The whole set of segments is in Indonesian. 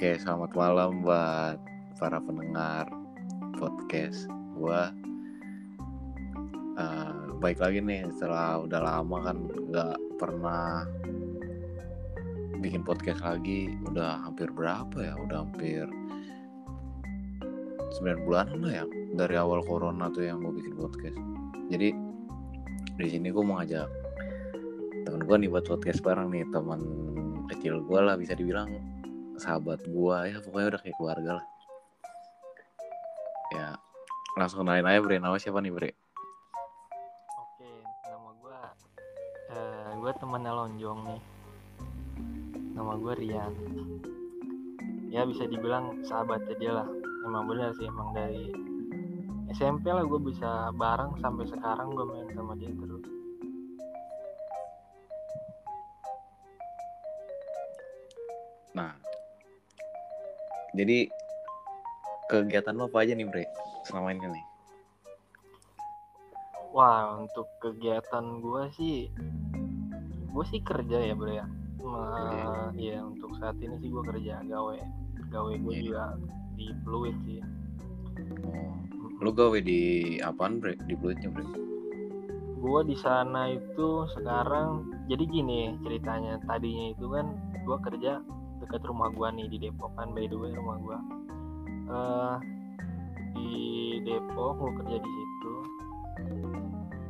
Oke, selamat malam buat para pendengar podcast gua. Uh, baik lagi nih setelah udah lama kan nggak pernah bikin podcast lagi. Udah hampir berapa ya? Udah hampir 9 bulan lah ya dari awal corona tuh yang gue bikin podcast. Jadi di sini gue mau ngajak temen gue nih buat podcast bareng nih teman kecil gue lah bisa dibilang sahabat gue ya pokoknya udah kayak keluarga lah ya langsung kenalin aja Bre nama siapa nih Bre Oke, nama gue, uh, gue temannya Lonjong nih. Nama gue Rian. Ya bisa dibilang sahabatnya dia lah. Emang bener sih, emang dari SMP lah gue bisa bareng sampai sekarang gue main sama dia terus. nah jadi kegiatan lo apa aja nih Bre selama ini nih Wah, untuk kegiatan gue sih, gue sih kerja ya bro ya. Ma, ya untuk saat ini sih gue kerja gawe, gawe gue Iya. juga di Pluit sih. oh, lo gawe di apaan Bre di Bluetnya Bre gue di sana itu sekarang jadi gini ceritanya tadinya itu kan gue kerja dekat rumah gue nih di Depok kan by the way rumah gue eh di Depok gue kerja di situ.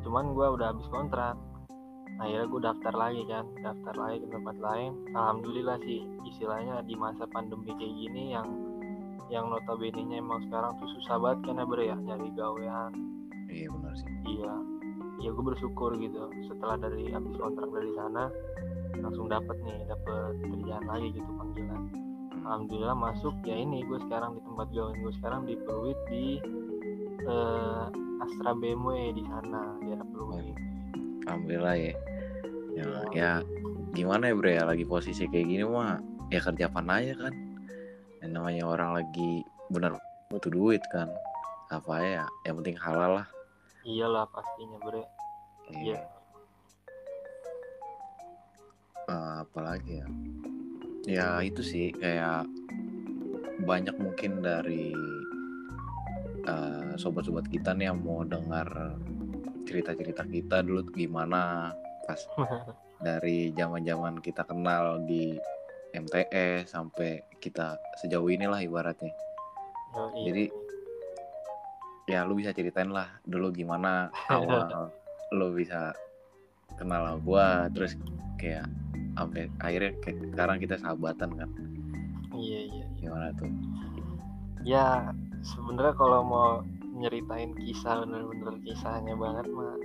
Cuman gue udah habis kontrak. Akhirnya gue daftar lagi kan daftar lagi ke tempat lain. Alhamdulillah sih istilahnya di masa pandemi kayak gini yang yang notabene nya emang sekarang tuh susah banget kan ya ya nyari gawean. Iya benar sih. Iya ya gue bersyukur gitu. Setelah dari habis kontrak dari sana langsung dapat nih dapat kerjaan lagi gitu panggilan. Alhamdulillah masuk ya ini gue sekarang di tempat gawe gue sekarang di Perwit di eh, Astra BMW di sana daerah Perwit alhamdulillah ya. Ya, Iya. ya gimana ya Bre ya lagi posisi kayak gini mah ya kerja apa aja kan. Yang namanya orang lagi bener butuh duit kan. Apa ya yang penting halal lah iyalah pastinya bre Iya. Iya. Eh, apalagi ya ya itu sih kayak banyak mungkin dari eh, sobat-sobat kita nih yang mau dengar cerita-cerita kita dulu gimana pas dari zaman-zaman kita kenal di MTS sampai kita sejauh inilah ibaratnya Yoi. Jadi, ya lu bisa ceritain lah dulu gimana awal lu bisa kenal sama gua terus kayak sampai akhirnya kayak sekarang kita sahabatan kan iya iya iya. gimana tuh ya sebenarnya kalau mau nyeritain kisah bener-bener kisahnya banget mah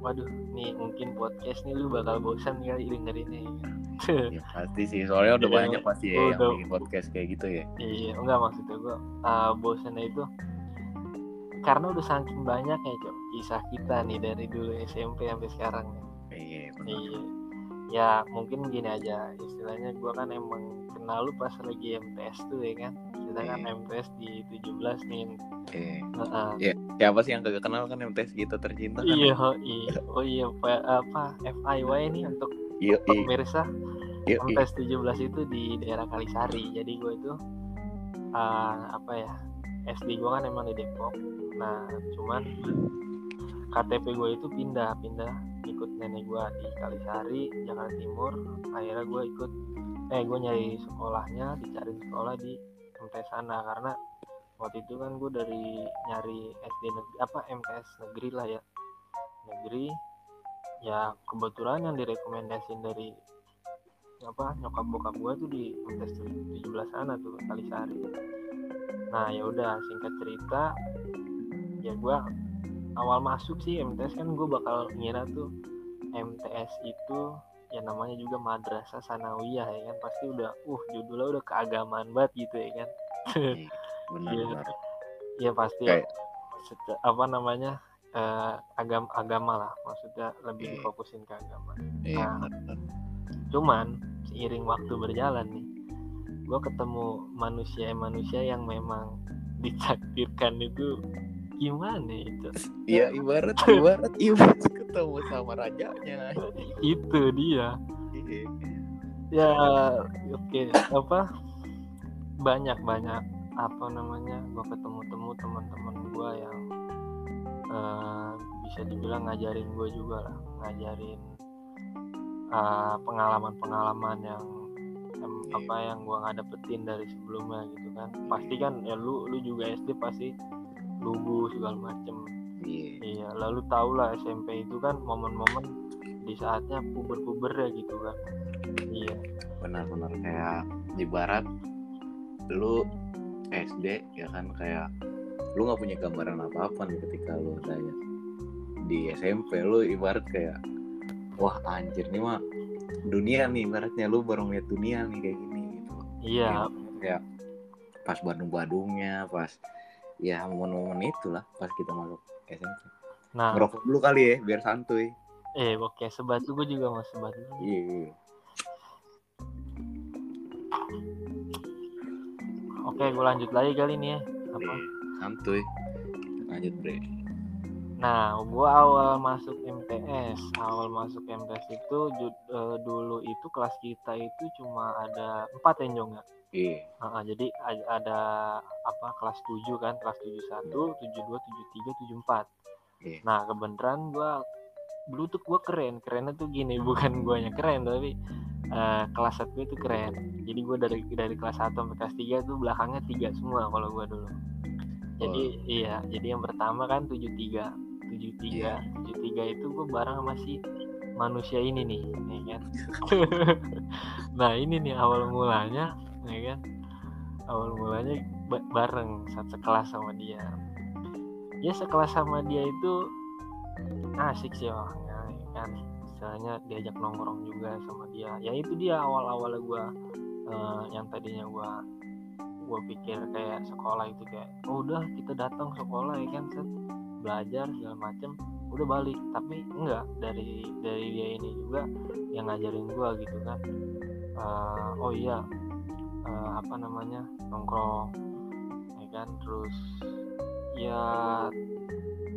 waduh nih mungkin podcast nih lu bakal bosan kali dengerinnya ya. ya pasti sih soalnya udah Iya, banyak pasti ya yang udah. bikin podcast kayak gitu ya Iya, enggak maksudnya gua uh, bosannya itu karena udah saking banyak ya Cok, kisah kita nih dari dulu SMP sampai sekarang nih. iya Iya. Ya mungkin gini aja istilahnya gua kan emang kenal lu pas lagi MTS tuh ya kan. Kita kan Iya. MTS di 17 nih. Iya. Heeh. siapa sih yang kagak kenal kan MTS kita tercinta kan Iya, oh iya. Oh iya, apa FIY nih untuk pemirsa iya. MTS 17 itu di daerah Kalisari. Jadi gue itu uh, apa ya? SD gue kan emang di Depok. Nah, cuman KTP gue itu pindah, pindah ikut nenek gue di Kalisari, Jakarta Timur. Akhirnya gue ikut eh gue nyari sekolahnya, dicari sekolah di MTS sana karena waktu itu kan gue dari nyari SD negeri apa MTS negeri lah ya. Negeri ya kebetulan yang direkomendasiin dari apa nyokap bokap gua tuh di MTS 17 sana tuh Kalisari. Nah ya udah singkat cerita ya gua awal masuk sih MTS kan gua bakal ngira tuh MTS itu ya namanya juga madrasah sanawiyah ya kan pasti udah uh judulnya udah keagamaan banget gitu ya kan Iya, benar Iya. benar ya pasti Kayak- apa namanya eh, agam agama lah maksudnya lebih Iya. difokusin ke agama iya Nah. cuman seiring waktu berjalan nih gue ketemu manusia-manusia yang memang ditakdirkan itu gimana itu? Iya ibarat ibarat ibarat ketemu sama rajanya. Itu dia. Iya. ya oke apa? Banyak banyak apa namanya gue ketemu temu teman-teman gue yang uh, bisa dibilang ngajarin gue juga lah ngajarin uh, pengalaman-pengalaman yang em, Iya. apa yang gue nggak dapetin dari sebelumnya gitu kan. Pasti kan ya lu lu juga SD pasti lugu segala macem. Iya. Iya lalu tau lah SMP itu kan momen-momen di saatnya puber-puber ya gitu kan. Iya. Benar-benar kayak ibarat lu SD ya kan kayak lu nggak punya gambaran apa-apa nih ketika lu tanya di SMP lu ibarat kayak wah anjir nih mah dunia nih ibaratnya. Lu baru ngeliat dunia nih kayak gini gitu. Iya. Kayak pas Bandung-Bandungnya pas ya momen-momen itulah pas kita masuk SMP nah. Ngerokok dulu kali ya biar santuy. Eh oke sebat gue juga mau sebat dulu. iya. Oke gue lanjut lagi kali nih ya. Apa? Iya, santuy. Lanjut bre Nah, gua awal masuk MTS, awal masuk MTS itu eh, dulu itu kelas kita itu cuma ada empat ya Jong ya. iya ah, jadi ada apa kelas 7 kan, kelas 71, 72, 73, 74. Iya. Nah, kebenaran gua dulu tuh gua keren, kerennya tuh gini, bukan guanya keren tapi eh, kelas 1 itu keren. Jadi gua dari dari kelas 1 sampai kelas 3 tuh belakangnya tiga semua kalau gua dulu. Jadi iya, jadi yang pertama kan 73. 73. 73 itu gue bareng sama si manusia ini nih, ya kan. nah, ini nih awal mulanya, ya kan. Awal mulanya ba- bareng saat sekelas sama dia. Ya sekelas sama dia itu asik sih orangnya, ya kan. Misalnya diajak nongkrong juga sama dia. Ya itu dia awal-awal gue yang tadinya gue gue pikir kayak sekolah itu kayak oh udah kita datang sekolah ya kan set belajar segala macem udah balik. Tapi enggak dari dari dia ini juga yang ngajarin gua gitu kan. Eh, oh iya eh, apa namanya nongkrong ya kan. Terus ya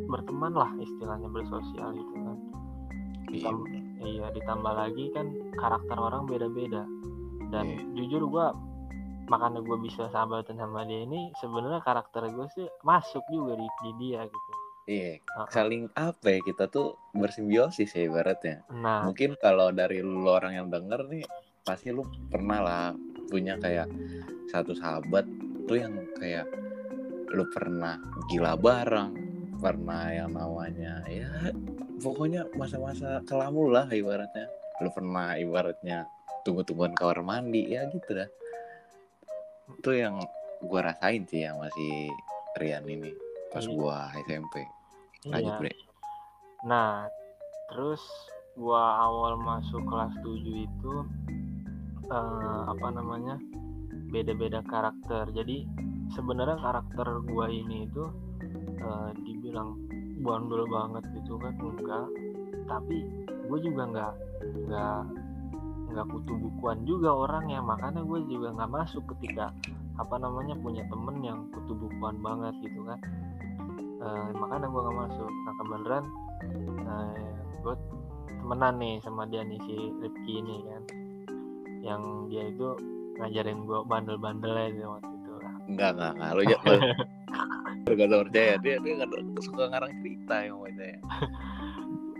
berteman lah istilahnya bersosial gitu kan. Iya. Ditambah- iya ditambah lagi kan karakter orang beda-beda. Dan jujur gua makanya gue bisa sahabatan sama dia ini sebenarnya karakter gue sih masuk juga di, di dia gitu iya Uh-uh. saling apa ya kita tuh bersimbiosis ya ibaratnya. Nah. Mungkin kalau dari lu orang yang denger nih pasti lu pernah lah punya kayak satu sahabat tuh yang kayak lu pernah gila bareng pernah yang namanya ya pokoknya masa-masa kelam lu lah ibaratnya. Lu pernah ibaratnya tunggu-tungguan kamar mandi ya gitu dah. Itu yang gua rasain sih yang masih Rian ini pas Iya. gua SMP. Lanjut iya. Bre. Nah terus gua awal masuk kelas 7 itu eh, apa namanya beda-beda karakter. Jadi sebenarnya karakter gua ini itu eh, dibilang bandel banget gitu kan enggak. Tapi gue juga nggak nggak nggak kutu bukuan juga orangnya. Makanya gue juga nggak masuk ketika apa namanya punya temen yang kutu bukuan banget gitu kan Eh, makanya gue nggak masuk. Nah kebenaran eh, gue temenan nih sama dia nih si Rifki ini kan. Yang dia itu ngajarin gue bandel-bandelnya gitu waktu itu lah. Enggak, enggak, enggak. Lu jangan Gak ada percaya. Dia dia gak suka ngarang cerita yang percaya.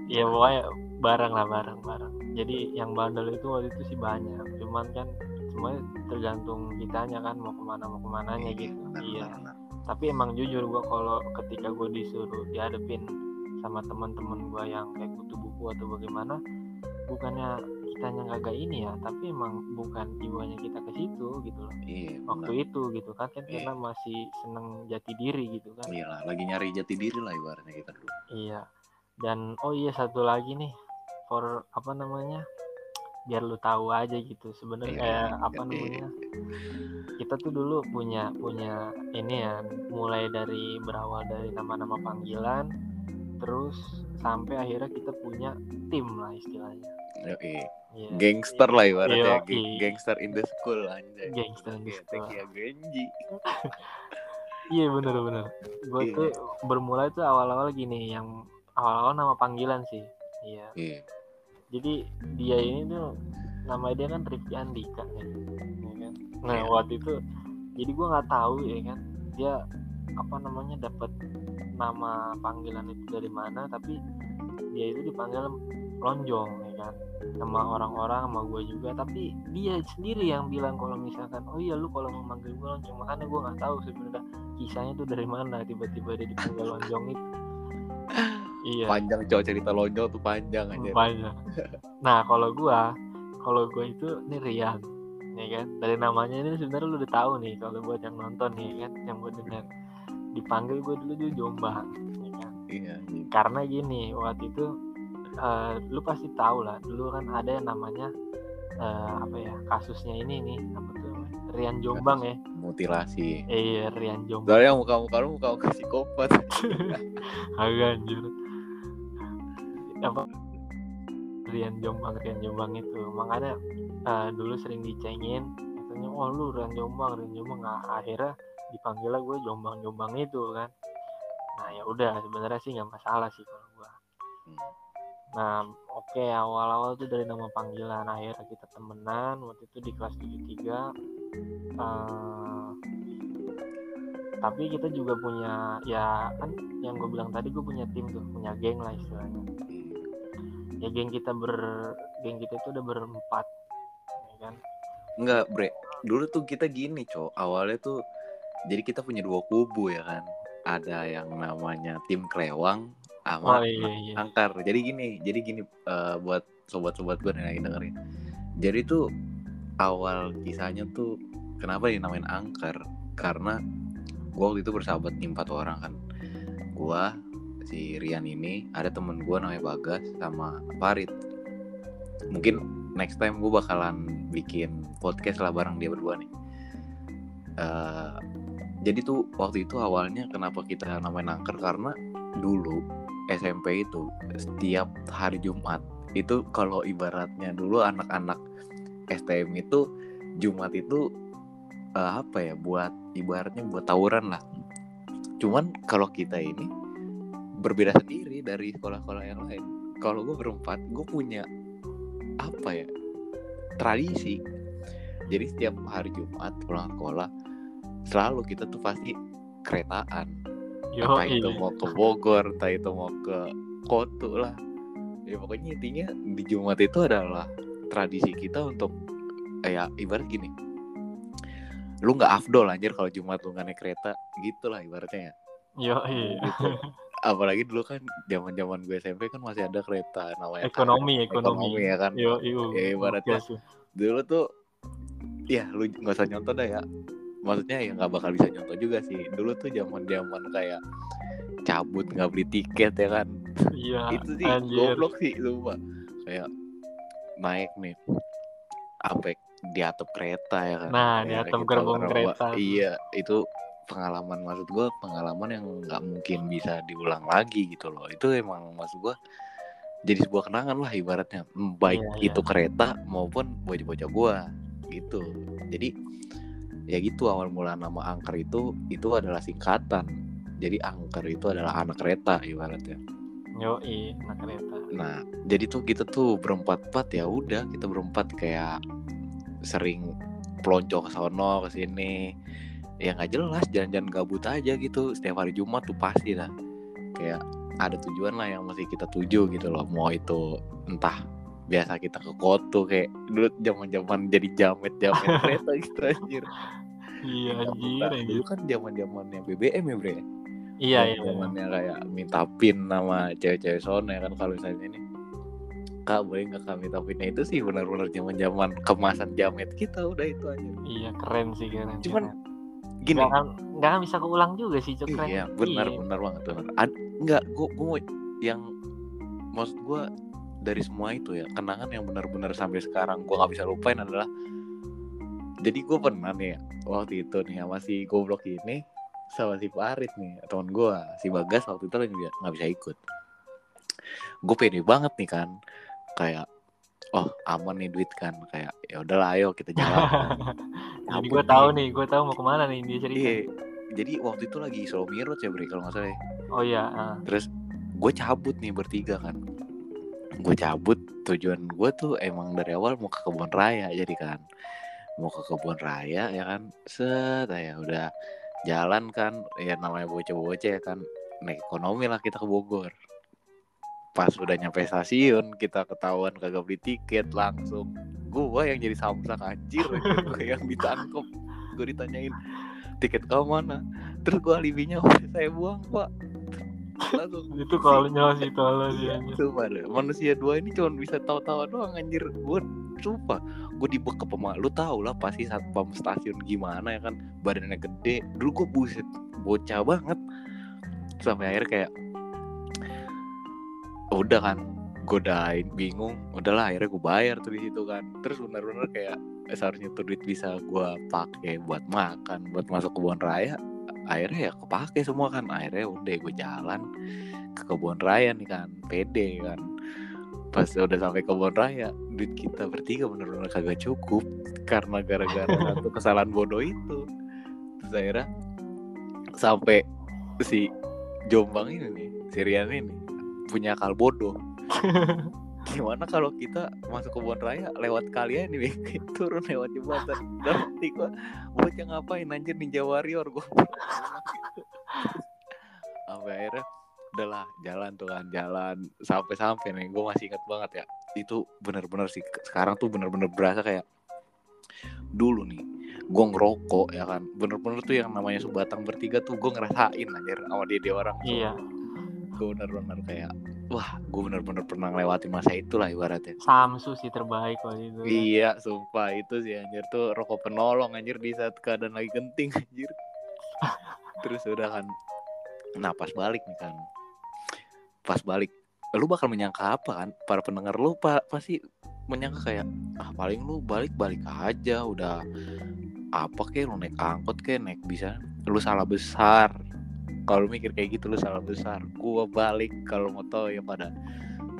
Iya pokoknya bareng lah bareng bareng. Jadi yang bandel itu waktu itu sih banyak. Cuman kan semuanya tergantung kitanya kan mau ke mana mau ke mananya gitu. benar, iya. benar, benar. Tapi emang jujur gua kalau ketika gue disuruh dihadapin sama teman-teman gua yang kayak kutu buku atau bagaimana bukannya kitanya kagak ini ya tapi emang bukan jiwanya kita ke situ gitu loh Iya, waktu benar. itu gitu kan kan Iya. karena masih seneng jati diri gitu kan Iya lah, lagi nyari jati diri lah ibaratnya kita dulu. iya dan oh iya satu lagi nih for apa namanya biar lu tahu aja gitu sebenarnya iya, apa iya. namanya kita tuh dulu punya punya ini ya mulai dari berawal dari nama-nama panggilan terus sampai akhirnya kita punya tim lah istilahnya Yoi. Iya. Gangster lah ibaratnya, Yoi. Gangster in the school anjay. Gangster in the school. Tekia Genji. Iya bener-bener. Gue Iya. tuh bermula tuh awal-awal gini, yang awal-awal nama panggilan sih. Iya. Iya. Jadi dia ini tuh nama dia kan Rifki Andika ya. ya kan? Nah Iya. waktu itu jadi gue nggak tahu ya kan dia apa namanya dapat nama panggilan itu dari mana tapi dia itu dipanggil lonjong ya kan sama orang-orang sama gue juga tapi dia sendiri yang bilang kalau misalkan oh iya lu kalau mau manggil gue lonjong makanya gue nggak tahu sebenarnya kisahnya tuh dari mana tiba-tiba dia dipanggil lonjong itu iya. Panjang cowok cerita lonjong tuh panjang aja banyak nah kalau gue kalau gue itu ini Rian ya kan? Dari namanya ini sebenarnya lu udah tahu nih kalau buat yang nonton nih kan? Yang gue dengar. Dipanggil gue dulu di Jombang ya kan? Iya iya. karena gini waktu itu eh, lu pasti tahu lah dulu kan ada yang namanya eh, apa ya kasusnya ini nih apa tuh? Rian Jombang ya? mutilasi. Eh, iya Rian Jombang. Soalnya muka muka lu muka muka psikopat. Agak anjir apa Rian Jombang Rian Jombang itu. Makanya eh, dulu sering dicengin katanya oh lu Rian Jombang Rian Jombang. Nah, akhirnya dipanggil gue Jombang Jombang itu kan. Nah ya udah sebenarnya sih nggak masalah sih kalau gue Hmm. Nah, oke awal-awal tuh dari nama panggilan akhirnya kita temenan waktu itu di kelas 73 eh tapi kita juga punya ya kan yang gue bilang tadi gue punya tim tuh punya geng lah istilahnya ya geng kita ber geng kita itu udah berempat ya kan Enggak, Bre. Dulu tuh kita gini, Cok. Awalnya tuh jadi kita punya dua kubu ya kan. Ada yang namanya tim Klewang oh sama iya iya Angkar. Jadi gini, jadi gini eh, buat sobat-sobat gue yang lagi dengerin. Jadi tuh awal kisahnya tuh kenapa dinamain Angkar? Karena gue waktu itu bersahabat nih empat orang kan. Gua si Rian ini ada temen gue namanya Bagas sama Farid. Mungkin next time gue bakalan bikin podcast lah bareng dia berdua nih. Eh, jadi tuh waktu itu awalnya kenapa kita namain angker karena dulu SMP itu setiap hari Jumat itu kalau ibaratnya dulu anak-anak STM itu Jumat itu eh, apa ya buat ibaratnya buat tawuran lah. Cuman kalau kita ini berbeda sendiri dari sekolah-sekolah yang lain. Kalau gue berempat, gue punya apa ya tradisi. Jadi setiap hari Jumat pulang sekolah selalu kita tuh pasti keretaan yo entah itu mau ke Bogor entah itu mau ke Kotu lah ya pokoknya intinya di Jumat itu adalah tradisi kita untuk ya ibarat gini lu nggak afdol anjir kalau Jumat lu nggak naik kereta gitu lah ibaratnya ya yo iya gitu. apalagi dulu kan zaman zaman gue SMP kan masih ada kereta namanya ekonomi KRL, ekonomi. ya kan? Yo iyo Ya, ibaratnya. Gokil sih. dulu tuh ya lu nggak usah nyontoh dah ya. Maksudnya ya nggak bakal bisa nyontoh juga sih. Dulu tuh zaman zaman kayak cabut nggak beli tiket ya kan? Iya itu sih anjir. goblok sih sumpah. Kayak naik nih sampai di atap kereta ya kan? Nah, di Kayak atap kita gerbong kereta. iya itu pengalaman maksud gue pengalaman yang nggak mungkin bisa diulang lagi gitu loh. Itu emang maksud gue jadi sebuah kenangan lah ibaratnya baik Iya, iya. itu kereta maupun bocah-bocah gue gitu. Jadi ya gitu awal mula nama angker itu itu adalah singkatan. Jadi angker itu adalah anak kereta ibaratnya. Yo anak kereta. Nah, jadi tuh kita tuh berempat-empat ya udah kita berempat kayak sering pelonco ke sono ke sini. Ya nggak jelas jalan-jalan gabut aja gitu. Setiap hari Jumat tuh pasti lah. Kayak ada tujuan lah yang mesti kita tuju gitu loh. Mau itu entah biasa kita ke Koto kayak dulu zaman-zaman jadi jamet-jamet kereta gitu anjir. iya anjir dulu kan zaman-zamannya BBM ya, Bre. iya iya zamannya kayak minta pin nama cewek-cewek sono ya kan kalau misalnya ini kak boleh nggak kak minta pinnya itu sih benar-benar zaman zaman kemasan jamet kita udah itu aja iya keren sih keren Cuman, keren. Gini. Nggak akan bisa keulang juga sih Cok keren iya benar Iya. benar banget benar. Ad, nggak gua gua yang maksud gua dari semua itu ya kenangan yang benar-benar sampai sekarang gua nggak bisa lupain adalah jadi gue pernah nih waktu itu nih sama si goblok ini sama si Farid nih teman gue si Bagas waktu itu lagi nggak nggak bisa ikut. Gue pede banget nih kan kayak oh aman nih duit kan. Kayak ya udahlah ayo kita jalan. Jadi gue tahu nih. nih gue tahu mau ke mana nih dia cerita. Iya jadi waktu itu lagi solo mirror ya Bre kalau nggak salah ya. oh iya ah. terus gue cabut nih bertiga kan. Gue cabut tujuan gue tuh emang dari awal mau ke kebun raya jadi kan. Mau ke kebun raya ya kan. Set ya udah jalan kan. Ya namanya bocah-bocah ya kan. Naik ekonomi lah kita ke Bogor pas udah nyampe stasiun kita ketahuan kagak beli tiket langsung gua yang jadi samsak anjir yang ditangkap gue ditanyain tiket ke mana? Terus gua alibinya saya buang pak. Langsung itu kalau nyawa sih kalau sih anjir. Sumpah deh, manusia dua ini cuma bisa tahu-tahu doang anjir. Gue sumpah Gue dibekap sama Lu tau lah pasti satpam stasiun gimana ya kan. Badannya gede. Dulu gue buset Bocah banget. Sampai akhirnya kayak Udah kan Godain bingung Udahlah akhirnya gue bayar tuh di situ kan. Terus bener-bener kayak eh, Seharusnya tuh duit bisa gue pakai buat makan Buat masuk kebun raya Akhirnya ya kepake semua kan. Akhirnya udah gue jalan ke kebun raya nih kan pede kan. Pas udah sampai kebun raya duit kita bertiga bener-bener kagak cukup karena gara-gara satu kesalahan bodoh itu. Terus akhirnya sampai si Jombang ini nih si Rian ini punya akal bodoh. Gimana kalau kita masuk kebun raya lewat kalian nih turun lewat jembatan. Dan gua. Bocah ngapain anjir ninja warrior gua sampai akhirnya udahlah jalan tuh kan jalan. Sampai sampai nih gue masih ingat banget ya itu bener-bener sih sekarang tuh bener-bener berasa kayak dulu nih gue ngerokok ya kan. Bener-bener tuh yang namanya subatang bertiga tuh gue ngerasain anjir sama dia dia orang iya gue bener-bener kayak wah gue bener-bener pernah ngelewatin masa itu lah ibaratnya. Samsu sih terbaik waktu itu. Iya sumpah itu sih anjir. Tuh rokok penolong anjir di saat keadaan lagi genting anjir. Terus udah kan. Nah pas balik nih kan. Pas balik lu bakal menyangka apa kan? Para pendengar lu pa pasti menyangka kayak ah paling lu balik balik aja udah apa kek lu naik angkot kek naik bisa lu salah besar kalau mikir kayak gitu lu salah besar. Gua balik kalau mau tahu ya pada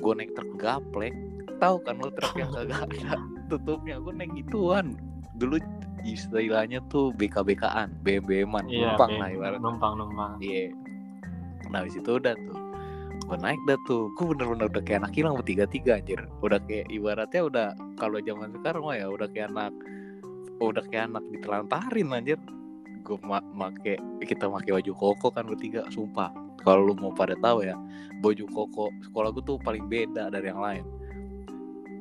gua naik truk gaplek. Tahu kan lu truk yang kagak ada tutupnya? Gua naik gituan. Dulu istilahnya tuh BK-BKan BM-BM-an iya numpang lah ibarat numpang numpang. Iya. Nah habis itu udah tuh gue naik dah tuh. Gue bener-bener udah kayak anak hilang bertiga tiga anjir. Udah kayak ibaratnya udah kalau zaman sekarang mah ya udah kayak anak udah kayak anak ditelantarin anjir gue ma make kita make baju koko kan bertiga sumpah. Kalau lu mau pada tahu ya baju koko sekolah gue tuh paling beda dari yang lain.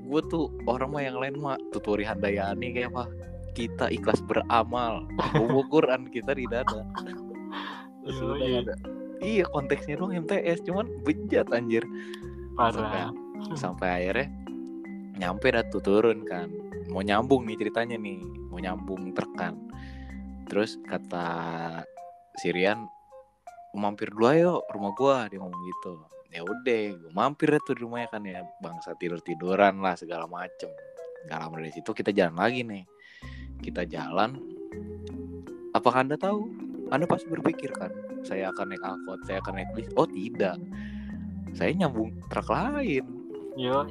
Gue tuh orang mah yang lain mah tuturi handayani kayak apa kita ikhlas beramal Quran kita di dada. Ada. Iya konteksnya doang MTS cuman bejat anjir. Parah. Sampai akhirnya nyampe dah tuh turun kan. Mau nyambung nih ceritanya nih mau nyambung truk kan terus kata Sirian mampir dulu ayo rumah gua dia ngomong gitu. Ya udah gue mampir deh tuh di rumahnya kan ya bangsa tidur tiduran lah segala macem. Nggak lama dari situ kita jalan lagi nih. Kita jalan. Apakah anda tahu? Anda pasti berpikir kan saya akan naik angkot saya akan naik bis? Oh tidak. Saya nyambung truk lain. Yo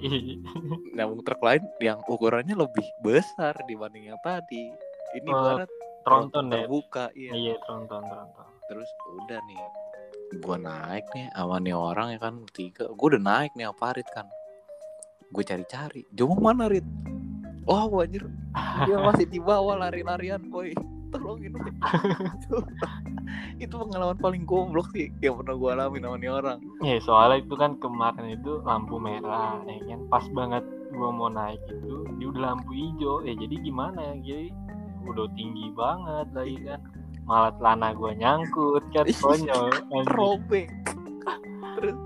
nyambung truk lain yang ukurannya lebih besar dibanding yang tadi. Ini Oh, barat tronton deh terbuka iya. Iya tronton tronton terus udah nih. Gua naik nih sama nih orang ya kan bertiga gua udah naik nih apa Rit kan. Gue cari-cari. Jomo mana Rit? Oh anjir. Dia masih di bawah lari-larian boy tolongin boy. itu pengalaman paling goblok sih yang pernah gue alami sama nih orang. Ya soalnya itu kan kemarin itu lampu merah ya kan? Pas banget gua mau naik itu dia udah lampu hijau. Ya jadi gimana ya? Jadi udah tinggi banget lagi kan. Malah celana gua nyangkut kan konyol robek. Terus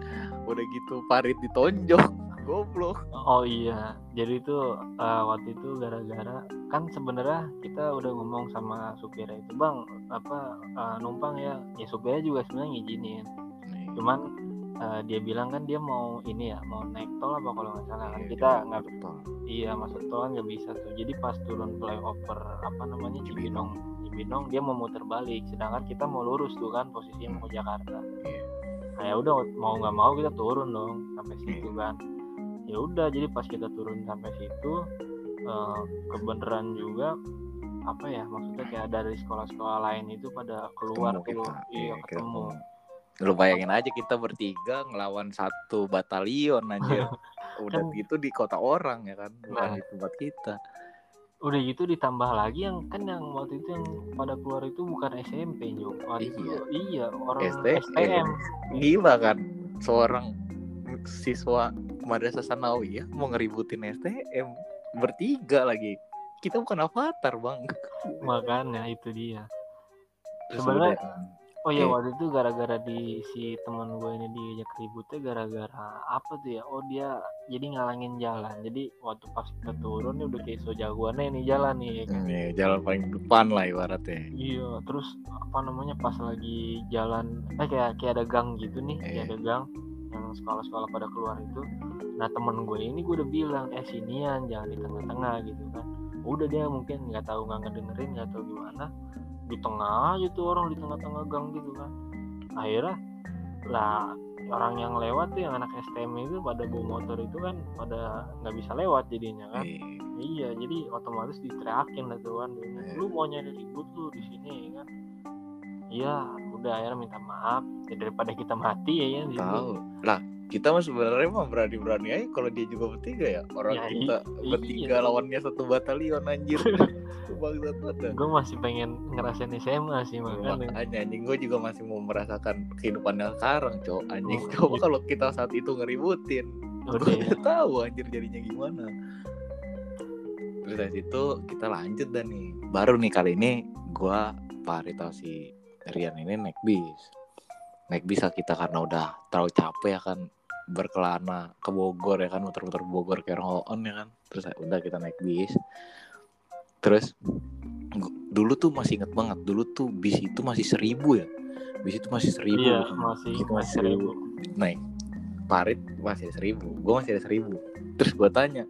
udah gitu Farid ditonjok goblok. Oh iya, jadi itu eh, waktu itu gara-gara kan sebenarnya kita udah ngomong sama supirnya itu bang apa eh, numpang ya, ya supirnya juga sebenarnya ngizinin, cuman eh, dia bilang kan dia mau ini ya mau naik tol apa kalau nggak salah kan Iya, kita nggak betul. iya masuk tol kan nggak bisa tuh, jadi pas turun flyover apa namanya Cibinong Cibinong dia mau muter balik, sedangkan kita mau lurus tuh kan posisinya mau ke Jakarta. Iya. Nah ya udah mau nggak mau kita turun dong sampai situ Iya. kan ya udah jadi pas kita turun sampai situ eh, kebenaran juga apa ya maksudnya kayak dari sekolah-sekolah lain itu pada keluar Ketemu tuh kita. iya kita ketemu Lu bayangin aja kita bertiga ngelawan satu batalion anjir. Udah Kan- gitu di kota orang ya kan, bukan Nah. di tempat kita. udah gitu ditambah lagi yang kan yang waktu itu yang pada keluar itu bukan SMP Jo waktu itu Iya. iya orang STM. STM Gila kan seorang siswa Madrasah Sanawi ya mau ngeributin STM bertiga lagi. Kita bukan avatar, Bang. makanya itu dia Sebenarnya- oh iya Iya. waktu itu gara-gara di si teman gue ini diajak ributnya gara-gara apa tuh ya oh dia jadi ngalangin jalan jadi waktu pas kita turun nih udah kayak so jagoannya nih jalan nih ya kan. Nih, jalan paling depan lah ibaratnya. Iya, terus apa namanya pas lagi jalan, eh kayak kayak ada gang gitu nih, kayak Iya. ada gang yang sekolah-sekolah pada keluar itu. Nah temen gue ini gue udah bilang, eh sinian jangan di tengah-tengah gitu kan. Udah dia mungkin nggak tahu nggak ngedengerin nggak tahu gimana, di tengah aja tuh orang di tengah-tengah gang gitu kan. Akhirnya lah orang yang lewat tuh yang anak STM itu pada bawa motor itu kan pada nggak bisa lewat jadinya kan. Nih, Iya, jadi otomatis diteriakin lah tuh kan. Iya. Lu mau nyari ribut lu di sini ya kan? Iya, udah akhirnya minta maaf. Ya, daripada kita mati ya ya. tahu. Lah, kita mah sebenarnya mah berani-berani aja kalau dia juga bertiga ya. Orang Ya, kita iya. bertiga lawannya satu batalion anjir. Bangsat banget. Gue masih pengen ngerasain SMA sih makanya. Makanya anjing gue juga masih mau merasakan kehidupan yang sekarang, cowok. Anjing Oh, coba iya. kalau kita saat itu ngeributin, Udah gue ya. tahu anjir jadinya gimana. Terus dari situ kita lanjut dan nih. Baru nih kali ini gue Pak si Rian ini naik bis. Naik bis lah kita karena udah terlalu capek ya kan berkelana ke Bogor ya kan muter-muter Bogor ke on ya kan. Terus udah kita naik bis. Terus dulu tuh masih inget banget dulu tuh bis itu masih seribu ya. Bis itu masih seribu. Iya, masih itu masih seribu. naik parit masih seribu gue masih ada seribu. Terus gue tanya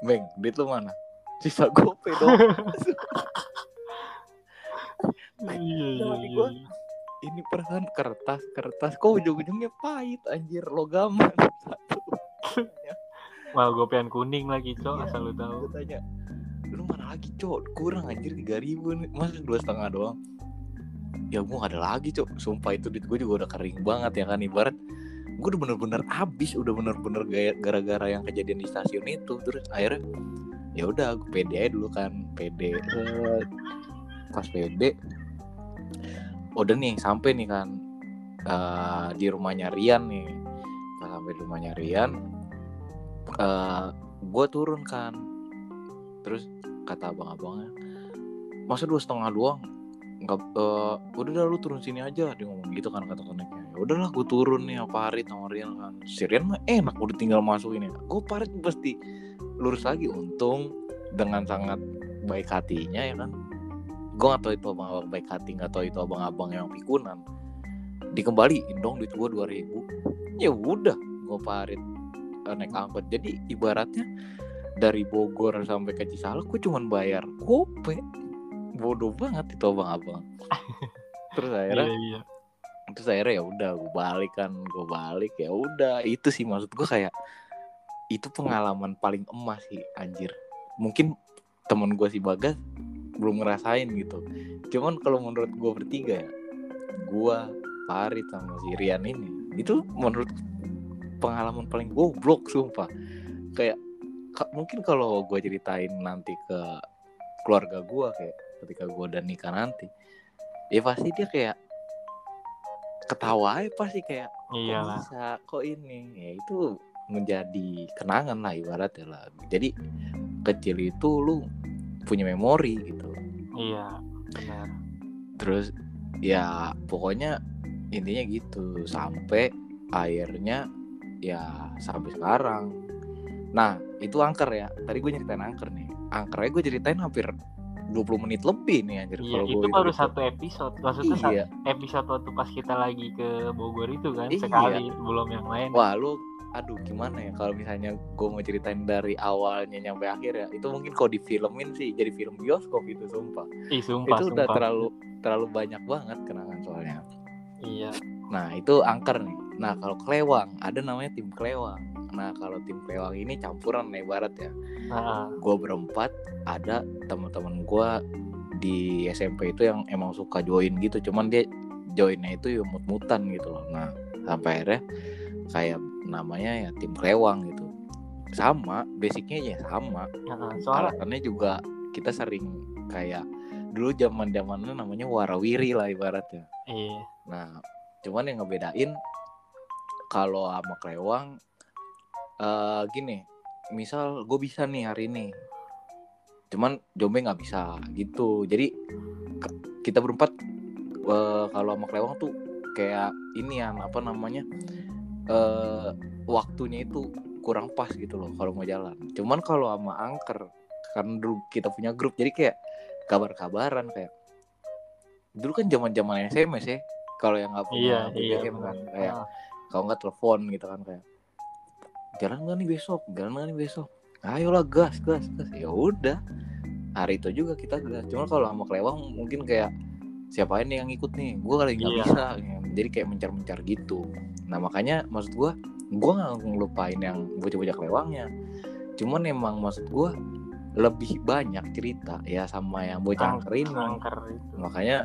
Beng duit lu mana? Sisa gope dong Iya, iya, iya. Ini perasaan kertas kertas. Kok ujung-ujungnya pahit anjir. Logaman satu gue pengen kuning lagi, Cok, Iya. asal lu tahu. gue tanya lu mana lagi cok? Kurang anjir tiga ribu nih. Masa dua setengah doang? Ya gue gak ada lagi cok. Sumpah itu duit gue juga udah kering banget ya kan? Ibarat gue udah bener-bener habis udah bener-bener gara-gara yang kejadian di stasiun itu. Terus akhirnya ya udah gue pede aja dulu kan. Pede pas pede udah nih sampai nih kan. Eh, di rumahnya Rian nih. Sampai di rumahnya Rian. Eh gue turun kan. Terus kata abang-abangnya masa dua setengah doang? Nggak eh, udah dah lu turun sini aja dia ngomong gitu kan kata koneknya ya udahlah gue turun nih apa hari sama Rian kan. Si Rian mah enak udah tinggal masuk ini gue parit pasti lurus lagi untung dengan sangat baik hatinya ya kan gue gak tahu itu abang-abang baik hati gak tahu itu abang-abang yang pikunan. Dikembaliin dong duit gue dua ribu. Ya udah gue parit eh, naik angkot. Jadi ibaratnya dari Bogor sampai ke Cisalak gue cuman bayar kope bodoh banget itu abang-abang. Terus Iya, akhirnya iya. terus akhirnya ya udah gue balik kan gue balik ya udah. Itu sih maksud gue kayak itu pengalaman paling emas sih anjir. Mungkin temen gue si Bagas belum ngerasain gitu. Cuman kalau menurut gue bertiga ya gue Farid sama si Rian ini itu menurut pengalaman paling goblok sumpah. Kayak ka- mungkin kalau gue ceritain nanti ke keluarga gue kayak ketika gue udah nikah nanti ya pasti dia kayak ketawa aja pasti kayak kok Iyalah. bisa? Kok ini? Ya itu menjadi kenangan lah ibaratnya lah. Jadi kecil itu lu punya memori gitu Iya, benar. terus ya pokoknya intinya gitu sampai akhirnya ya sampai sekarang nah itu angker ya tadi gue nyeritain angker nih angkernya gue ceritain hampir 20 menit lebih nih anjir Iya, kalau itu baru hitung. satu episode. Maksudnya satu iya episode waktu pas kita lagi ke Bogor itu kan Iya. sekali belum yang lain. wah lu aduh gimana ya kalau misalnya gue mau ceritain dari awalnya nyampe akhir ya? Itu mungkin kalau difilmin sih jadi film bioskop itu sumpah. Ih, sumpah, itu udah sumpah. terlalu terlalu banyak banget kenangan soalnya. Iya. nah itu angker nih. Nah kalau kelewang ada namanya tim kelewang. Nah kalau tim kelewang ini campuran nih barat ya. Nah, gue berempat ada teman-teman gue di SMP itu yang emang suka join gitu. Cuman dia joinnya itu ya mut-mutan gitu loh. Nah sampai akhirnya kayak namanya ya tim kelewang gitu. Sama basicnya ya sama. Soalnya juga kita sering kayak dulu zaman zamannya namanya warawiri lah ibaratnya. Iya. Nah cuman yang ngebedain kalau sama kelewang eh gini misal gue bisa nih hari ini cuman jombe nggak bisa gitu. Jadi kita berempat eh, kalau sama kelewang tuh kayak ini ya apa namanya eh waktunya itu kurang pas gitu loh kalau mau jalan. Cuman kalau sama angker karena dulu kita punya grup jadi kayak kabar-kabaran kayak dulu kan zaman zaman SMS ya kalau yang nggak punya iya iya BBM kan kayak Ah, kalau nggak telepon gitu kan kayak jalan nggak nih besok? Jalan nggak nih besok? Ayolah gas gas gas. Ya udah hari itu juga kita gas. Cuma kalau sama kelewang mungkin kayak siapa ini yang ikut nih? Gue kali nggak Iya. bisa. Jadi kayak mencar mencar gitu nah makanya maksud gue gue nggak ngelupain yang bocah-bocah kelewangnya. Cuman emang maksud gue lebih banyak cerita ya sama yang bocah Ang- angker ini. angker itu. Makanya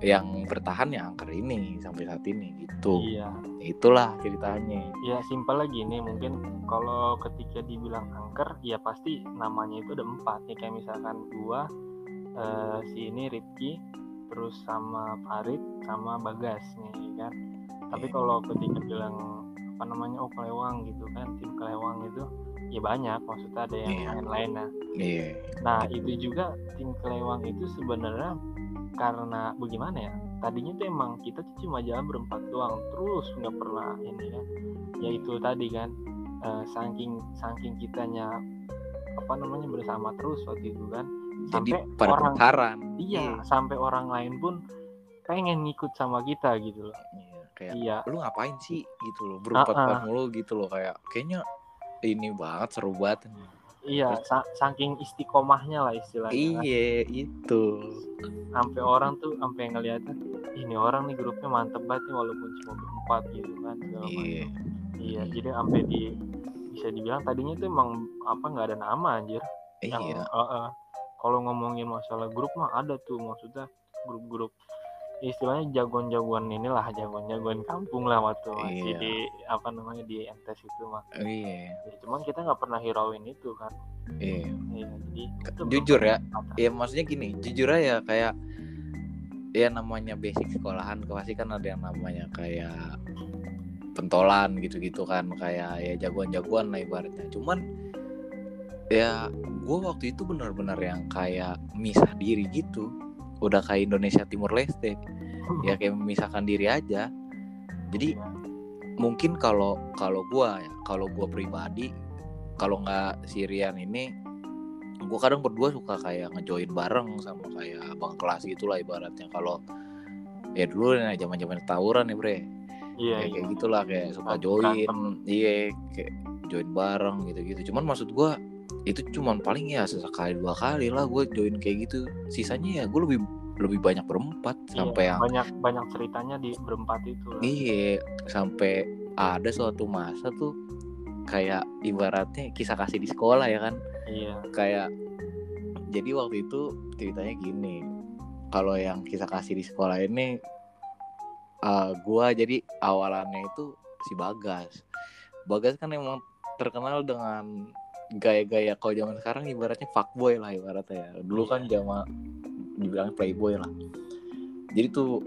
yang bertahan ya angker ini sampai saat ini gitu. Iya. Itulah ceritanya. Ya simpel lagi nih mungkin kalau ketika dibilang angker ya pasti namanya itu ada empat nih. Kayak misalkan gua eh, si ini Rifki terus sama Farid sama Bagas nih kan tapi Iya. kalau ketika bilang apa namanya oh kelewang gitu kan tim kelewang itu ya banyak maksudnya ada yang Iya. lain-lain nah iya Nah itu juga tim kelewang itu sebenarnya karena bagaimana ya? Tadinya tuh emang kita tuh cuma jalan berempat doang, terus nggak pernah ini kan. Ya itu tadi kan, eh, saking saking kitanya apa namanya bersama terus waktu itu kan. jadi Sampai pada orang iya sampai orang lain pun pengen ngikut sama kita gitu loh. Iya, kayak Iya, lu ngapain sih gitu loh berempat ah. empat mulu gitu loh kayak kayaknya ini banget seru banget iya sa- saking istiqomahnya lah istilahnya. kan. iya itu sampai orang tuh sampai ngeliatnya ini orang nih grupnya mantep banget nih walaupun cuma berempat gitu kan segala macam. iya Iya, jadi sampai di bisa dibilang tadinya tuh emang apa nggak ada nama anjir. Yang, iya eh, eh, kalau ngomongin masalah grup mah ada tuh maksudnya grup-grup istilahnya jagoan-jagoan inilah jagoan-jagoan kampung lah waktu masih Iya. di apa namanya di MTS itu mah. iya Ya, cuman kita nggak pernah hirauin itu kan. iya Iya, jadi itu jujur ya berempat. ya maksudnya gini jujur aja kayak ya namanya basic sekolahan pasti kan ada yang namanya kayak pentolan gitu-gitu kan kayak ya jagoan-jagoan lah ibaratnya cuman ya gue waktu itu benar-benar yang kayak misah diri gitu udah kayak Indonesia Timur Leste. Ya kayak memisahkan diri aja. Jadi mungkin kalau kalau gua ya kalau gua pribadi kalau nggak Sirian ini gua kadang berdua suka kayak ngejoin bareng sama kayak abang kelas gitulah ibaratnya. Kalau ya dulu nih zaman zaman tawuran ya bre. Iya, kayak, iya. kayak gitulah kayak suka join. iya kayak join bareng gitu gitu cuman maksud gua itu cuman paling ya sesekali dua kali lah gue join kayak gitu sisanya ya gue lebih lebih banyak berempat Iya, sampai yang banyak banyak ceritanya di berempat itu. Iya, sampai ada suatu masa tuh kayak ibaratnya kisah kasih di sekolah ya kan. Iya. Kayak jadi waktu itu ceritanya gini. Kalau yang kisah kasih di sekolah ini eh, gua jadi awalannya itu si Bagas. Bagas kan emang terkenal dengan gaya-gaya kalau zaman sekarang ibaratnya fuckboy lah ibaratnya ya. Dulu kan zaman dibilang playboy lah. Jadi tuh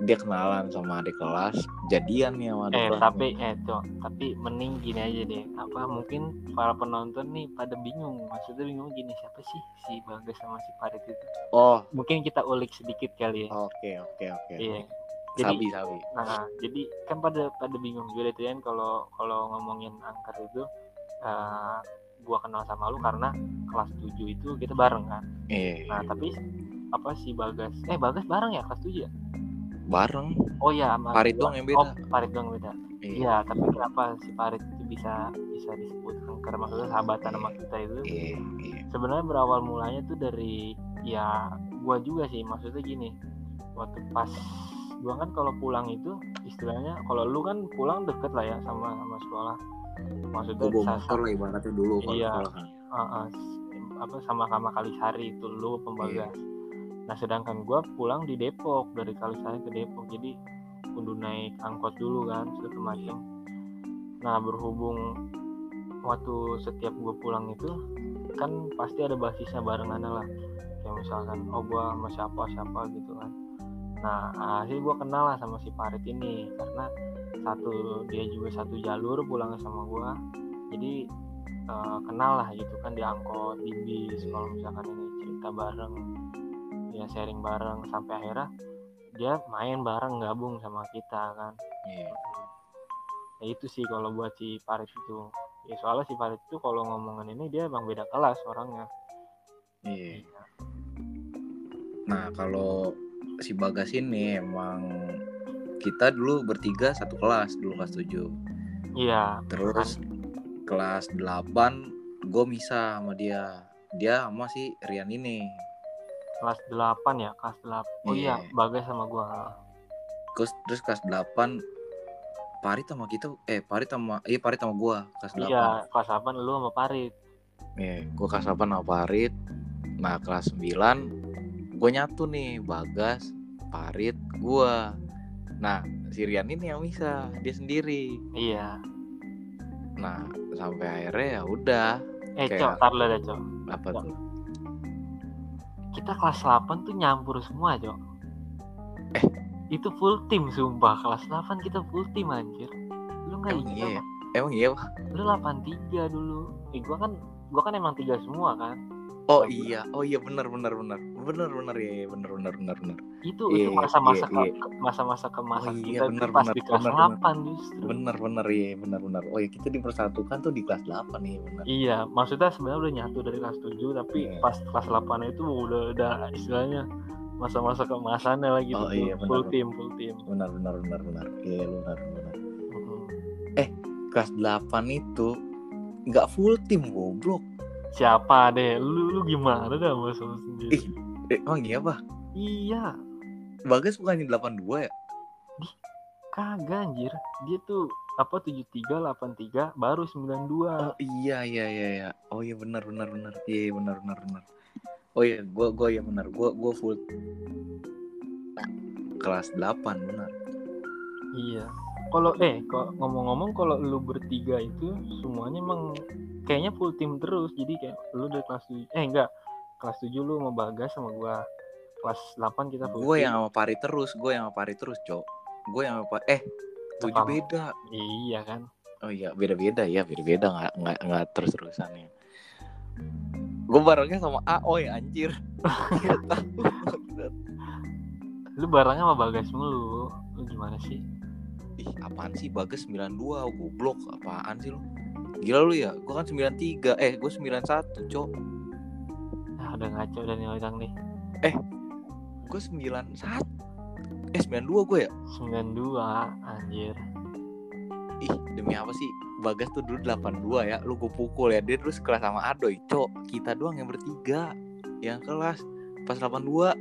dia kenalan sama adik kelas, jadian nih sama adik Eh kelas. tapi eh tuh tapi mending gini aja deh apa mungkin para penonton nih pada bingung maksudnya bingung gini siapa sih si Bagas sama si Farid itu Oh, mungkin kita ulik sedikit kali ya oke oke oke. iya jadi Sabi sabi. nah jadi kan pada pada bingung juga deh kan kalau kalau ngomongin angker itu eh, gua kenal sama lu karena kelas 7 itu kita bareng kan Iya, nah tapi apa si Bagas eh Bagas bareng ya kelas 7 ya bareng. oh ya sama gua. doang yang beda. oh Farid doang beda Iya. Iya, tapi kenapa si Farid itu bisa bisa disebut angker maksudnya sahabatan sama kita itu? Iya, iya. Sebenarnya berawal mulanya tuh dari ya gua juga sih maksudnya gini. Waktu pas gua kan kalau pulang itu istilahnya kalau lu kan pulang deket lah ya sama sama sekolah. Maksudnya Gue bawa motor lah ibaratnya dulu kalau Iya. sekolah kan. uh, uh, apa sama-sama Kalisari itu lu pembagas. Nah sedangkan gua pulang di Depok dari Kalisari ke Depok jadi kudu naik angkot dulu kan segala macam. Nah berhubung waktu setiap gue pulang itu kan pasti ada basisnya barengan lah kayak misalkan oh gue sama siapa siapa gitu kan nah akhirnya gue kenal lah sama si Parit ini karena satu dia juga satu jalur pulangnya sama gue jadi uh, kenal lah gitu kan diangkut di bis kalau misalkan ini cerita bareng ya sharing bareng sampai akhirnya dia main bareng gabung sama kita kan. Iya. ya itu sih kalau buat si Parit itu. Ya soalnya si Parit itu kalau ngomongin ini dia emang beda kelas orangnya. Iya. Nah, kalau si Bagas ini emang kita dulu bertiga satu kelas dulu kelas 7. iya Terus kelas 8 gue misah sama dia. Dia sama si Rian ini. kelas 8 ya kelas 8 oh iya Iya. bagas sama gua Terus terus kelas 8 Parit sama kita eh Parit sama iya Parit sama gua kelas 8. iya kelas 8 lu sama Parit Iya, gua kelas 8 sama Parit. Nah, kelas 9 gue nyatu nih Bagas, Parit, gua. Nah, si Rian ini yang bisa, dia sendiri. iya Nah, sampai akhirnya ya udah eh Kayak- cok tar deh cok apa Ya. tuh? kita kelas 8 tuh nyampur semua cok Eh. itu full tim sumpah kelas 8 kita full tim anjir lu nggak ingat iya ya? Emang iya, Pak? lu 83 dulu eh gua kan gua kan emang tiga semua kan Oh iya, oh iya benar benar benar. Benar benar ya, benar benar benar benar. itu Iya, itu masa-masa iya, iya. ke- masa-masa kemasan Oh iya, kita benar, tuh pas benar, di kelas 8 justru Benar benar ya, benar benar. Oh ya kita dipersatukan tuh di kelas 8 nih, benar. Iya, maksudnya sebenarnya udah nyatu dari kelas 7 tapi Iya. pas kelas 8 itu udah udah istilahnya masa-masa kemasannya lagi Oh tuh iya, full, full benar. tim, full tim. Benar benar benar benar. Iya, benar benar. Mm-mm. Kelas 8 itu nggak full tim goblok. Siapa deh? Lu lu gimana dah mas lu sendiri? Ih. Eh, emang iya, Pak? Iya, Bagas bukannya 82 ya? kagak anjir. Dia tuh apa 73, 83, baru 92. Oh iya iya iya iya. Oh iya benar benar benar. Iya iya, benar benar benar. Oh iya, gua gua ya benar. Gua gua full kelas 8 benar. Iya. Kalau eh kok ngomong-ngomong kalau lu bertiga itu semuanya emang kayaknya full tim terus. Jadi kayak lu dari kelas 7 eh enggak. Kelas 7 lu sama Bagas sama gua. Kelas 8 kita Gue yang sama Pari terus, gue yang sama Pari terus, Cok. Gue yang sama Pa- eh tujuh Apa? beda. Iya kan. Oh iya, beda-beda ya, beda-beda nggak nggak nggak terus-terusan ya. Gue barengnya sama Aoy anjir. Lu barengnya sama Bagas mulu. Lu gimana sih? Ih, apaan sih Bagas 92, goblok. Apaan sih lu? Gila lu ya, gue kan 93, eh gue 91, Cok. Ah, udah ngaco dan nih orang nih. Gue 91. Eh 92 gue ya? 92 anjir. Ih, demi apa sih? Bagas tuh dulu 82 ya, lu gue pukul ya. Dia terus kelas sama Adoy, Cok. Kita doang yang bertiga yang kelas pas 82.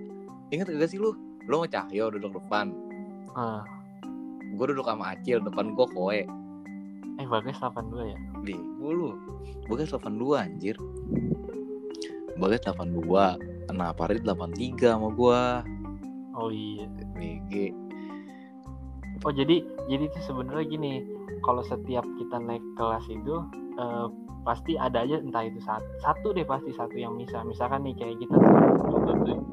Ingat gak sih lu? Lu sama Cahyo duduk depan. Ah, Gue duduk sama Acil, depan gue kowe. eh Bagas 82 ya? Di, gue lu. Bagas 82 anjir. Bagas 82. Nah, Parit 83 sama gua. Oh iya. BG. Oh jadi jadi itu sebenarnya gini, kalau setiap kita naik kelas itu eh, pasti ada aja entah itu satu, satu deh pasti satu yang misa. Misalkan nih kayak kita waktu tu-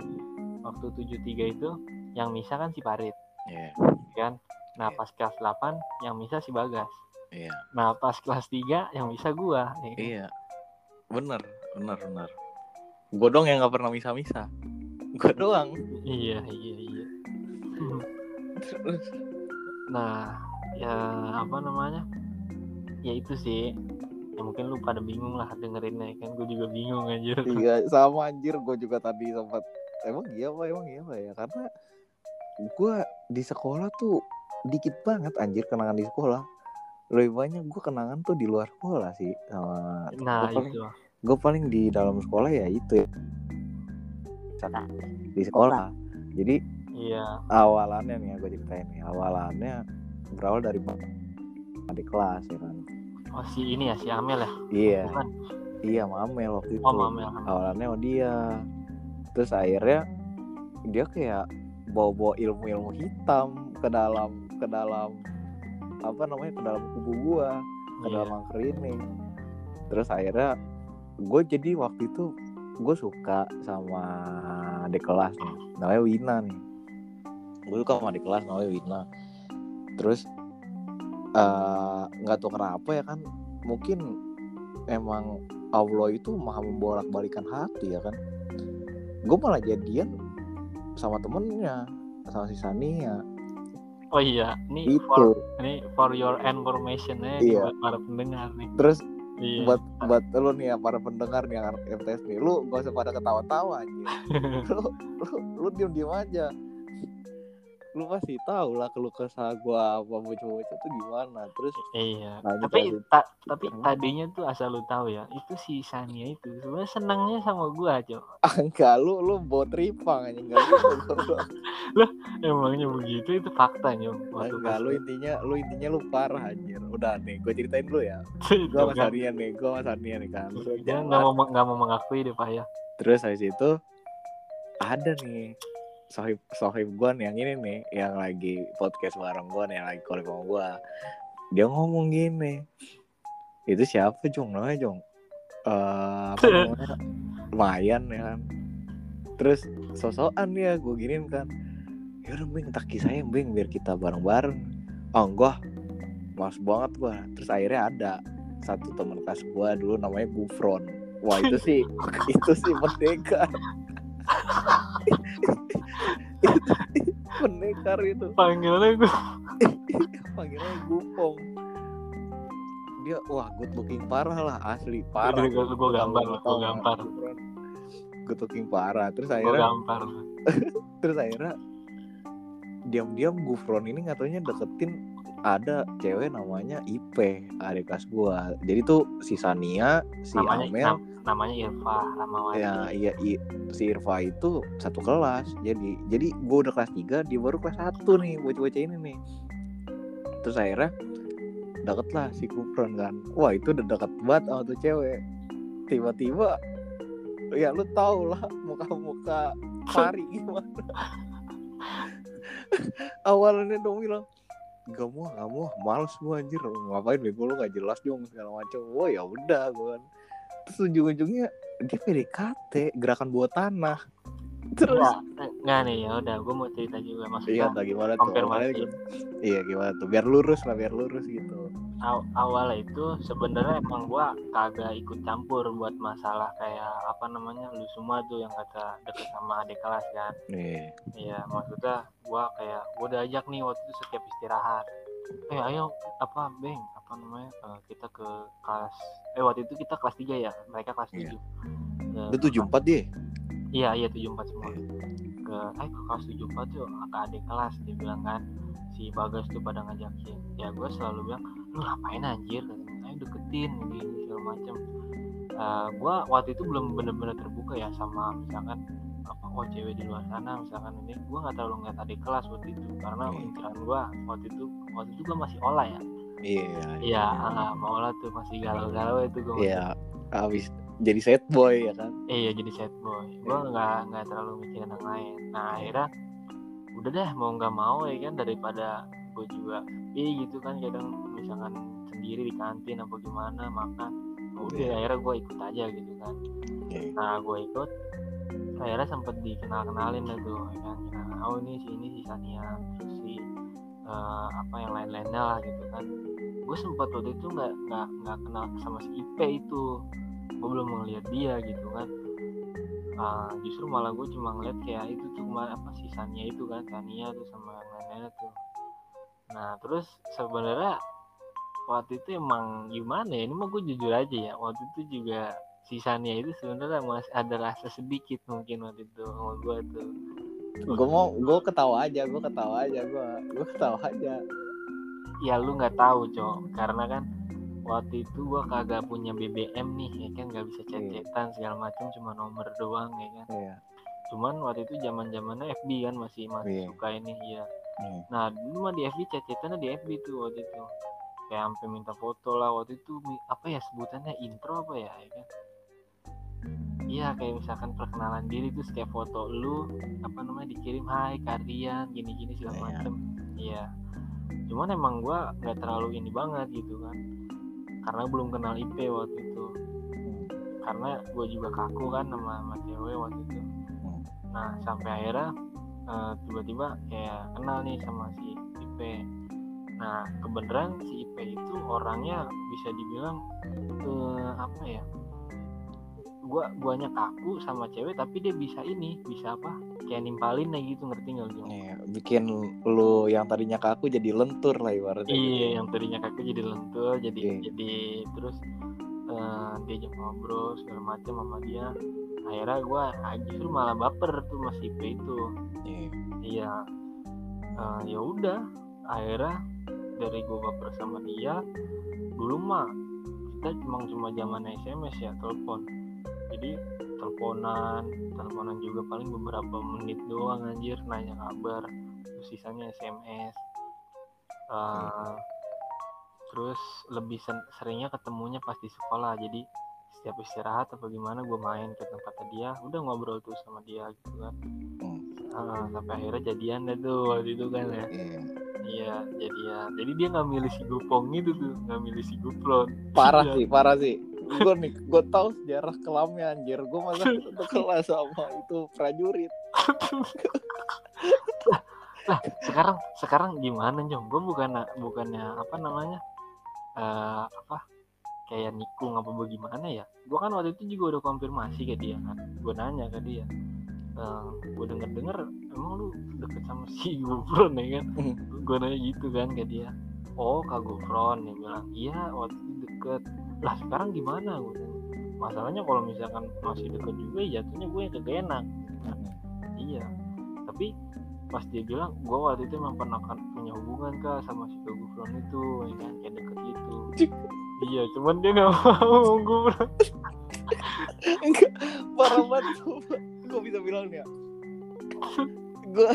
waktu 73 itu yang misa kan si Parit Iya, kan. Nah, Iya. pas kelas 8 yang misa si Bagas. iya, Nah, pas kelas 3 yang misa gua. ya kan? iya. Bener, bener, bener. Gue dong yang gak pernah misa-misa. Gue doang. Iya, iya, iya. Terus, Nah, ya apa namanya? Ya itu sih. Ya mungkin lu pada bingung lah dengerinnya kan gue juga bingung anjir. Iya sama anjir gue juga tadi sempat emang iya pak emang iya pak ya karena gue di sekolah tuh dikit banget anjir kenangan di sekolah lebih banyak gue kenangan tuh di luar sekolah sih sama Nah, itu. Gue paling di dalam sekolah ya itu ya. di sekolah jadi Iya. awalannya nih ya gue ceritain nih awalannya berawal dari adik kelas ya kan Oh si ini ya si Amel ya? iya Bukan. iya mamel waktu itu Oh Amel. awalannya sama dia terus akhirnya dia kayak bawa-bawa ilmu-ilmu hitam ke dalam ke dalam apa namanya ke dalam kubu gua ke Iya. dalam angker ini terus akhirnya gue jadi waktu itu gue suka sama adik kelas nih namanya Wina nih. Gue suka sama adik kelas namanya Wina. Terus eh, nggak tahu kenapa ya kan mungkin emang Allah itu maha membolak balikan hati ya kan. Gue malah jadian sama temennya sama si Sania. Oh iya ini itu for ini for your information ya Iya. buat para pendengar nih. Terus iya. Buat buat lu nih ya para pendengar nih yang MTS nih. Lu gak usah pada ketawa-tawa anjir lu lu lu diem diem aja lu pasti tahu lah keluh kesah gua apa bocah-bocah tuh gimana terus Iya, tapi ta- tapi tadinya tuh asal lu tahu ya, itu si Sania itu sebenarnya senangnya sama gua, Cok. ah, enggak lu lu bawa tripang aja enggak gitu gua. Emangnya begitu itu fakta, Nyok. Waktu enggak lu intinya lu intinya lu parah anjir udah nih gua ceritain dulu ya gua sama kan. Sania nih gua sama Sania nih kan Dia nggak mau nggak mau mengakui deh, Pak ya. terus habis itu ada nih sohib sohib gue nih yang ini nih yang lagi podcast bareng gue nih yang lagi kolek sama gue dia ngomong gini itu siapa jong namanya jong Eh apa namanya? Lumayan ya kan? Terus sosokan dia gue giniin kan. Yaudah bing tak saya bing biar kita bareng bareng oh enggak. Mas banget gua. Terus akhirnya ada satu teman kelas gua dulu namanya Gufron. Wah itu sih itu sih Itu pendekar itu Panggilannya gua panggilannya Gupong dia wah good looking parah lah asli parah gua- gua gambar, nggak? gambar. Good looking parah terus akhirnya gampar. terus akhirnya diam-diam Gufron ini katanya deketin ada cewek namanya IP adik kelas gua. Jadi tuh si Sania si Namanya Amel. nam- namanya Irfa Ramawati. ya iya i- si Irfa itu satu kelas. Jadi jadi gua udah kelas 3 dia baru kelas 1 nih bocah-bocah ini nih. Terus akhirnya deket lah si Gufron kan. Wah itu udah deket banget sama tuh cewek. Tiba-tiba ya lu tau lah muka-muka Pari gimana. Awalnya dong bilang gak mau gak mau. Males gua anjir. Ngapain bego lu gak jelas dong segala macam wah ya udah gua kan. Terus ujung-ujungnya dia PDKT gerakan buat tanah. Terus enggak nih ya udah. Gua mau cerita juga iya maksudnya entah gimana tuh. Gua- iya gimana tuh. Biar lurus lah biar lurus gitu Aw- awalnya itu sebenarnya emang gua kagak ikut campur buat masalah kayak apa namanya lu semua tuh yang kata deket sama adik kelas kan. Nih Iya maksudnya gua kayak gua udah ajak nih waktu itu setiap istirahat. Eh ayo apa beng apa namanya eh, kita ke kelas eh waktu itu kita kelas 3 ya mereka kelas Iya. 7 itu tujuh empat dia? Iya iya tujuh empat semua. Ke eh ke kelas tujuh empat tuh ke adik kelas dia bilang kan. Si bagas tuh pada ngajakin. Ya gue selalu bilang lu ngapain anjir ayo deketin gini segala macem. Eh gue waktu itu belum bener-bener terbuka ya sama misalkan apa oh cewek di luar sana misalkan ini. Gue nggak terlalu ngeliat adik kelas waktu itu karena Iya. inceran gue waktu itu waktu itu gue masih olah ya. Iya iya ah, mau olah tuh masih galau-galau itu gue iya habis jadi sad boy ya kan? Iya jadi sad boy. Gue Iya. nggak nggak terlalu mikirin yang lain. Nah akhirnya udah deh mau nggak mau ya kan daripada gue juga eh gitu kan kadang misalkan sendiri di kantin apa gimana makan. Udah Iya. akhirnya gue ikut aja gitu kan. Nah gue ikut akhirnya sempet dikenal kenalin lah tuh ya kan. Nah, oh ini si ini si Sania si eh, apa yang lain-lainnya lah gitu kan. Gue sempet waktu itu nggak nggak nggak kenal sama si IP itu. Gue belum ngeliat dia gitu kan. Ah, justru malah gue cuma ngeliat kayak itu tuh kemarin apa si Sania itu kan Sania tuh sama yang lain-lainnya tuh. Nah terus sebenarnya waktu itu emang gimana ya ini mah gue jujur aja ya waktu itu juga si Sania itu sebenarnya masih ada rasa sedikit mungkin waktu itu sama gue tuh. Gue mau gue ketawa aja gue ketawa aja gue gue ketawa aja. Ya lu nggak tahu cok. Karena kan waktu itu gua kagak punya BBM nih ya kan? Nggak bisa chat-chatan segala macam cuma nomor doang ya kan? Iya. Cuman waktu itu zaman zamannya FB kan masih masih Iya. suka ini ya Iya. nah dulu mah di FB chat-chatannya di FB tuh waktu itu kayak sampai minta foto lah waktu itu apa ya sebutannya intro apa ya ya kan? Iya kayak misalkan perkenalan diri terus kayak foto lu apa namanya dikirim hai Kardian gini-gini segala Iya. macem. Iya. Cuman emang gua nggak terlalu ini banget gitu kan. Karena belum kenal IP waktu itu. Karena gue juga kaku kan sama sama cewek waktu itu. Hmm. nah sampai akhirnya eh, tiba-tiba kayak kenal nih sama si Ipe nah kebenaran si Ipe itu orangnya bisa dibilang eh, apa ya gua guanya kaku sama cewek tapi dia bisa ini bisa apa kayak nimpalin kayak gitu ngerti nggak lu? Iya, bikin lu yang tadinya kaku jadi lentur lah ibaratnya. Iya, yang tadinya kaku jadi lentur, jadi Iya. jadi terus eh, diajak ngobrol segala macam sama dia. Akhirnya gue justru malah baper tuh mas Ipe itu. Iya. Iya, Eh, ya udah. Akhirnya dari gue baper sama dia, dulu mah kita cuma cuma zaman SMS ya, telepon. Jadi teleponan, teleponan juga paling beberapa menit doang anjir nanya kabar. Terus sisanya SMS. Eh, terus lebih seringnya ketemunya pas di sekolah jadi setiap istirahat apa gimana gue main ke tempatnya dia udah ngobrol tuh sama dia gitu kan. Ah, sampai akhirnya jadian deh tuh waktu itu kan ya Iya. iya jadian jadi dia nggak milih si Gupong itu tuh nggak milih si Gupron Parah Iya. sih, parah sih. Gue nih, gue tahu sejarah kelamnya anjir. Gue masa satu kelas sama itu prajurit. lah sekarang sekarang gimana Jong gue bukan bukannya apa namanya eh apa kayak nikung apa bagaimana ya gue kan waktu itu juga udah konfirmasi ke dia kan gue nanya ke dia gue denger denger emang lu deket sama si Gufron ya kan? Hmm. gue nanya gitu kan ke dia. Oh kak Gufron dia bilang iya waktu itu deket. Lah sekarang gimana? Gue masalahnya kalau misalkan masih deket juga ya jatuhnya gue yang kagak enak. Iya. Tapi pas dia bilang gue waktu itu emang pernah kan punya hubungan kak sama si Kak Gufron itu ya kan kayak deket gitu. Iya cuman dia nggak mau Enggak, parah banget. Gue bisa bilang ya. Gue,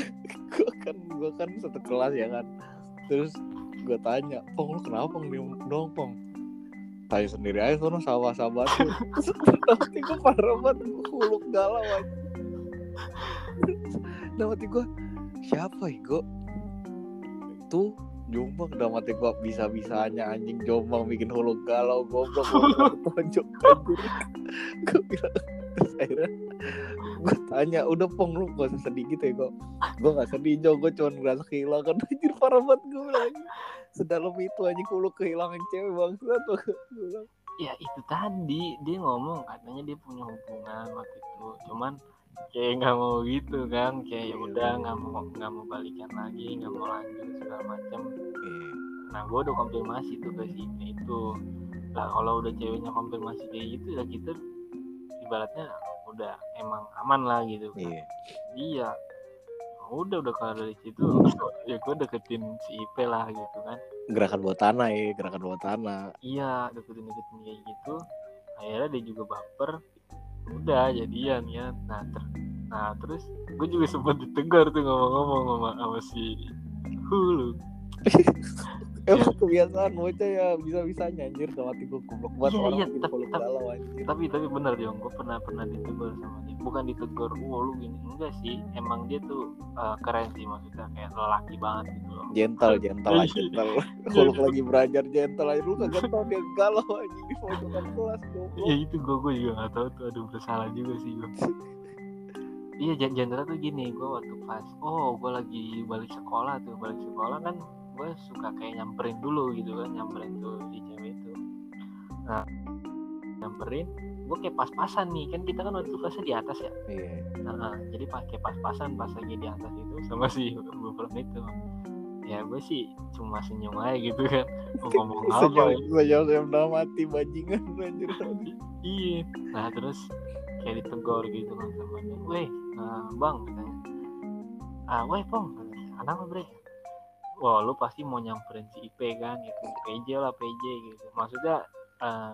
gue kan, gue kan satu kelas ya kan. Terus gue tanya, Pong lu kenapa diem dong Pong? Tanya sendiri aja sono sama sahabat tuh. Nanti gue parah banget, gue huluk galau aja. Mati gue, siapa ya gue? Tuh Jombang udah mati gua bisa-bisanya anjing Jombang bikin hulu galau goblok tonjok gue bilang terus akhirnya gue tanya udah pong lu gak usah sedih gitu ya kok? Gue gak sedih Jo. Gue cuma ngerasa kehilangan. Anjir parah banget gue bilang. Sedalam itu anjing hulu kehilangan cewek bangsa tuh bilang. Ya itu tadi. Dia ngomong katanya dia punya hubungan waktu itu. Cuman kayak nggak mau gitu kan. Kayak ya udah nggak mau nggak mau balikan lagi nggak mau lanjut segala macam Iya. nah gue udah konfirmasi tuh ke si Ine itu lah kalau udah ceweknya konfirmasi kayak gitu ya kita ibaratnya udah emang aman lah gitu kan. Iya. Iya. Udah udah kalau dari situ ya gue deketin si Ipe lah gitu kan. Gerakan buat tanah ya gerakan buat tanah. Iya deketin deketin kayak gitu. Akhirnya dia juga baper. Udah jadian ya. Nah ter nah terus gue juga sempat ditegur tuh ngomong-ngomong sama, sama si Hulu emang kebiasaan bocah ya bisa-bisanya anjir udah mati gue goblok banget Iya, orang iya, tapi- tapi- galau anjir. tapi tapi bener dong gue pernah pernah ditegur sama dia bukan ditegur wah lu gini. Enggak sih emang dia tuh uh, keren sih maksudnya kayak lelaki banget gitu loh. Gentle gentle aja Iya. gentle. Huluk lagi belajar gentle aja lu kagak tau dia galau anjing di pojokan kelas goblok. Ya itu gue gue juga gak tahu tuh aduh bersalah juga sih gue iya jandra tuh gini gue waktu pas oh gue lagi balik sekolah tuh balik sekolah kan gue suka kayak nyamperin dulu gitu kan nyamperin tuh si cewek itu. Nah nyamperin gue kayak pas-pasan nih. Kan kita kan waktu itu kelasnya di atas ya? Iya. Nah, jadi pakai pas-pasan pas lagi di atas itu sama si Gufron itu. Ya gue sih cuma senyum aja gitu kan. Ngomong apa sejauh ya sejauh saya udah mati bajingan anjir. Iya. Nah terus kayak ditegur gitu kan sama dia weh eh, bang katanya. Ah weh pong anak apa bre wah lu pasti mau nyamperin si IP kan gitu. PJ lah PJ gitu. Maksudnya eh,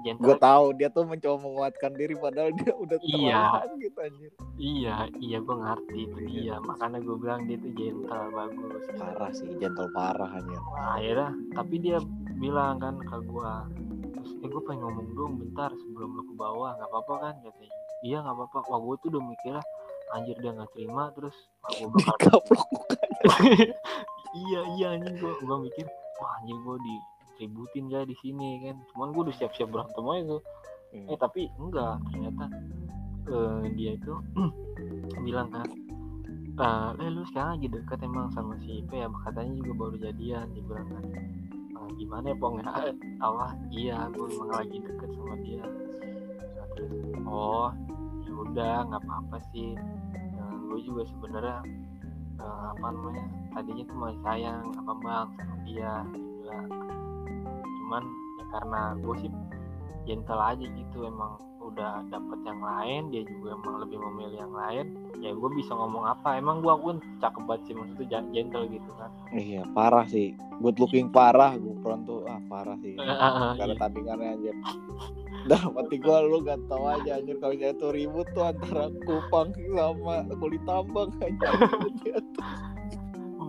gue gentle tahu dia tuh mencoba menguatkan diri padahal dia udah Iya. terlalu gitu anjir. Iya iya gue ngerti itu dia. Makanya gue bilang dia tuh gentle bagus. Parah sih gentle parah anjir. Nah, akhirnya tapi dia bilang kan ke gua terus eh gue pengen ngomong dong bentar sebelum lu ke bawah nggak apa-apa kan? Katanya. Iya nggak apa-apa. Wah gue tuh udah mikirnya anjir dia nggak terima terus gua bakal iya iya anjing gua gua mikir wah anjing gua diributin gak di sini kan. Cuman gua udah siap-siap berantem aja tuh. Eh tapi enggak ternyata eh, dia itu bilang kan "Ah, eh lu sekarang lagi deket emang sama si Ipe ya? Katanya juga baru jadian dia bilang kan. "Ah, gimana ya pong ya? Apa? Iya gue emang lagi deket sama dia. Terus oh ya udah nggak apa-apa sih Nah, gue juga sebenarnya eh, apa namanya tadinya tuh masih sayang apa bang sama dia bilang cuman ya karena gue sih gentle aja gitu emang udah dapet yang lain dia juga emang lebih memilih yang lain ya gue bisa ngomong apa emang gue pun cakep banget sih maksudnya gentle gitu kan Iya parah sih. Good looking parah. Gufron tuh ah parah sih. Eh, eh, eh, Gak ada iya. tandingannya anjir. Dah mati gua lu gak tau aja anjir kalau tuh ribut tuh antara Kupang sama kulit tambang anjir.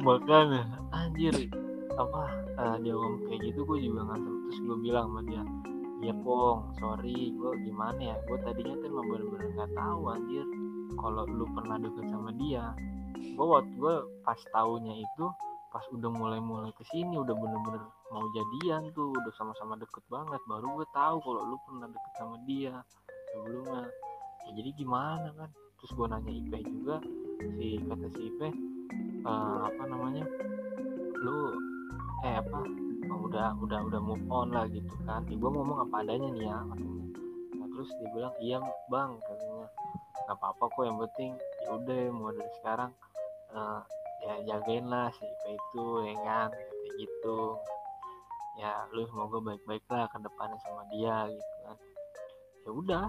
makanya anjir apa eh, dia ngomong kayak gitu gue juga nggak tahu. terus gue bilang sama dia ya pong sorry gue gimana ya gue tadinya tuh emang bener-bener nggak tahu anjir kalau lu pernah deket sama dia gue waktu gue pas taunya itu pas udah mulai-mulai ke sini udah bener-bener mau jadian tuh udah sama-sama deket banget. Baru gue tahu kalau lu pernah deket sama dia sebelumnya. Ya, jadi gimana kan? Terus gue nanya Ipe juga si kata si Ipe eh, apa namanya? Lu eh apa? Oh, udah udah udah move on lah gitu kan. Ya, gue ngomong apa adanya nih ya katanya. Nah, terus dia bilang iya bang katanya. Nggak apa-apa kok yang penting ya udah mulai dari sekarang eh, ya jagain lah si Ipe itu ya kan? Kayak gitu. Ya lu semoga baik-baik lah ke depannya sama dia gitu kan. Ya udah.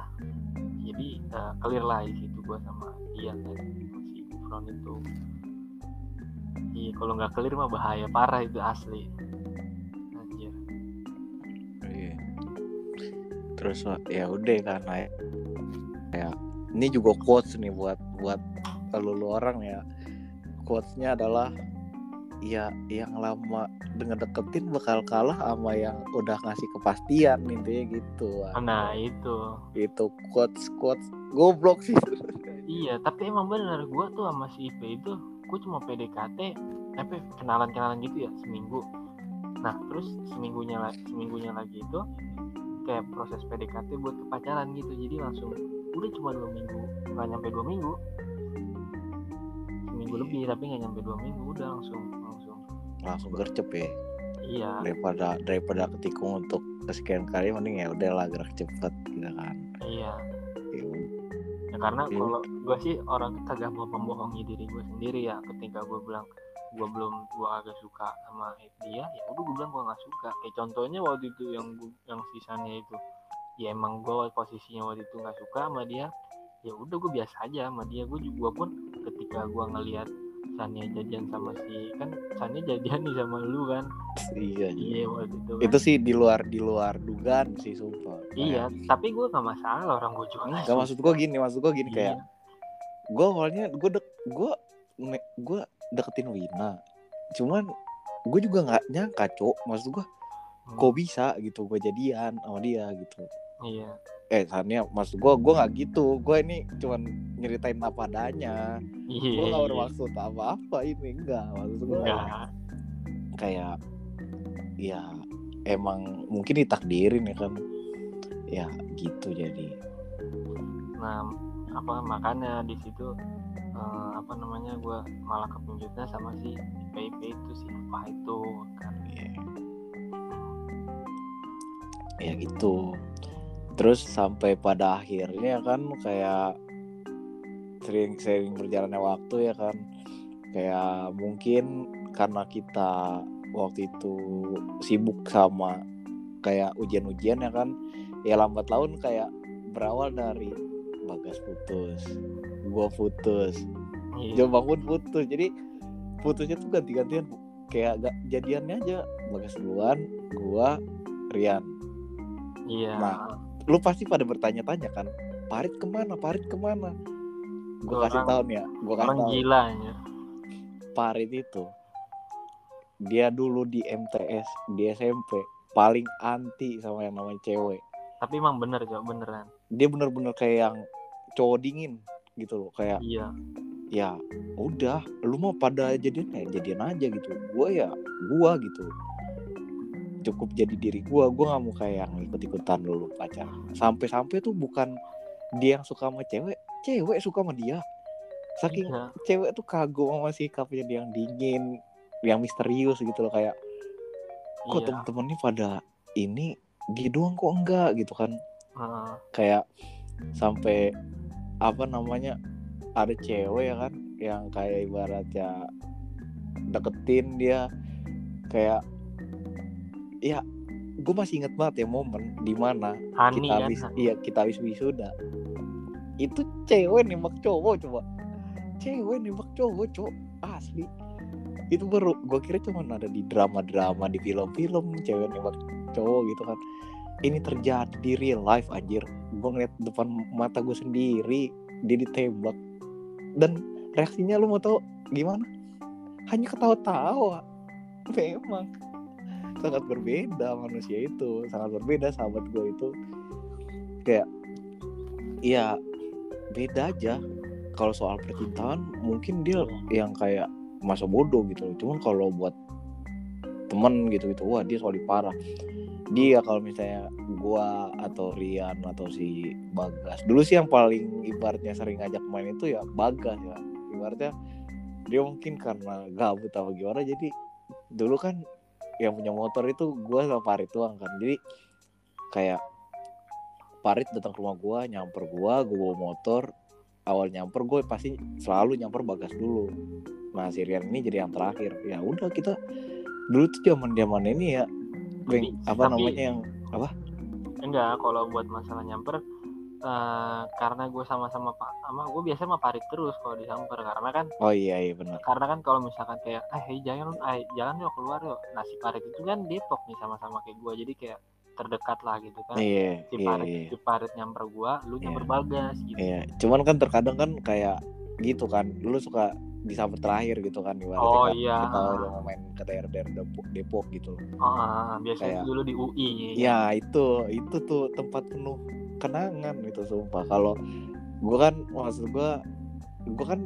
Jadi eh, clear lah di situ gua sama dia kan si Gufron itu. Iya kalau nggak clear mah bahaya parah itu asli. Anjir. Iya. Terus ya udah karena ya, ini juga quotes nih buat buat lu, lu orang ya. Quotesnya adalah ya yang lama dengan deketin bakal kalah sama yang udah ngasih kepastian intinya gitu. nah itu Itu quotes quotes goblok sih. iya tapi emang bener gua tuh sama si Ipe itu gua cuma PDKT apa kenalan-kenalan gitu ya seminggu nah terus seminggunya lagi seminggunya lagi itu kayak proses PDKT buat pacaran gitu jadi langsung udah cuma dua minggu nggak nyampe dua minggu seminggu Iya. lebih tapi nggak nyampe dua minggu udah langsung langsung Langsung gercep ya. iya Daripada daripada ketikung untuk kesekian kali mending ya udahlah gerak cepet gitu kan. iya Ya udah. ya karena Iya. kalau gue sih orang kagak mau membohongi diri gue sendiri ya ketika gue bilang gue belum gue agak suka sama dia ya udah gue bilang gue nggak suka kayak contohnya waktu itu yang gua- yang sisanya itu ya emang gue posisinya waktu itu nggak suka sama dia ya udah gue biasa aja sama dia gue juga pun ketika gue ngelihat Sania jadian sama si kan Sania jadian nih sama lu kan? Iya, iya. waktu itu kan. itu sih di luar di luar dugaan sih sumpah. Iya tapi gue nggak masalah orang gue juga Gak maksud gue gini maksud gue gini Iya. kayak gue awalnya gue dek gue gue deketin Wina. Cuman gue juga nggak nyangka cok. Maksud gue Hmm, kok bisa gitu gue jadian sama dia gitu. Iya eh Sania maksud gue gue nggak gitu. Gue ini cuman nyeritain apa adanya. Gue nggak iya. bermaksud apa apa ini enggak maksud gue enggak kayak ya emang mungkin ditakdirin ya kan. Ya gitu jadi. Nah apa makanya di situ eh, apa namanya gue malah kepinjutnya sama si IP itu si apa itu kan. Ya, ya gitu terus sampai pada akhirnya kan kayak sering sering berjalannya waktu ya kan. Kayak mungkin karena kita waktu itu sibuk sama kayak ujian-ujian ya kan ya lambat laun kayak berawal dari bagas putus gua putus iya. Jom bangun putus. Jadi putusnya tuh ganti-gantian kayak gak jadiannya aja bagas duluan gua Rian. Iya. Nah, lu pasti pada bertanya-tanya kan Parit ke mana? Parit ke mana? Gue kasih tahu nih ya gue kasih tahu. gila ya. Parit itu dia dulu di MTS di SMP paling anti sama yang namanya cewek. Tapi emang bener coba beneran. Dia bener-bener kayak yang cowok dingin gitu loh kayak iya. ya udah lu mau pada jadian ya jadian aja gitu. Gue ya gue gitu cukup jadi diri gue gue nggak mau kayak yang ikut ikutan dulu pacar. Sampai sampai tuh bukan dia yang suka sama cewek cewek suka sama dia. Saking Iya. cewek tuh kagum sama sikapnya dia yang dingin yang misterius gitu loh kayak kok iya. temen-temennya pada ini dia doang kok enggak? Gitu kan. Heeh. kayak sampai apa namanya ada cewek ya kan yang kayak ibaratnya deketin dia kayak ya gue masih inget banget ya momen di mana Hani kita kan? habis iya kita habis wisuda. Itu cewek nembak cowok coba. Cewek nembak cowok cowok asli. Itu baru gue kira cuma ada di drama-drama di film-film cewek nembak cowok gitu kan. Ini terjadi di real life anjir. Gue ngeliat depan mata gue sendiri dia ditembak. Dan reaksinya lu mau tau gimana? Hanya ketawa-tawa. Memang sangat berbeda manusia itu sangat berbeda sahabat gue itu. Kayak ya beda aja. Kalau soal percintaan mungkin dia yang kayak masa bodoh gitu cuman kalau buat temen gitu gitu wah dia soal parah. Dia kalau misalnya gua atau Rian atau si Bagas. Dulu sih yang paling ibaratnya sering ngajak main itu ya Bagas ya. Ibaratnya dia mungkin karena gabut atau gimana jadi dulu kan yang punya motor itu gua sama Parit doang kan. Jadi kayak Parit datang ke rumah gua nyamper gua gua bawa motor. Awal nyamper gue pasti selalu nyamper Bagas dulu. Nah si Rian ini jadi yang terakhir. Ya udah kita dulu tuh zaman zaman ini ya Tapi- apa tapi- namanya yang enggak kalau buat masalah nyamper eh, karena gue sama-sama pak sama gue biasa sama Parit terus kalau disamper karena kan oh iya iya benar karena kan kalau misalkan kayak eh hey, jangan eh, jalan yuk keluar yuk. Nah si Parit itu kan Depok nih sama-sama kayak gue jadi kayak terdekat lah gitu kan. Iya si iya Parit iya. si Parit nyamper gue lu nyamper Iya. Bagas gitu. Iya cuman kan terkadang kan kayak gitu kan dulu suka disamper terakhir gitu kan ibaratnya Oh, kan iya. kita udah mau main ke daerah-daerah Depok, Depok gitu. Ah, biasanya Kayak- dulu di UI ya itu itu tuh tempat penuh kenangan itu sumpah. Kalau gua kan maksud gua gua kan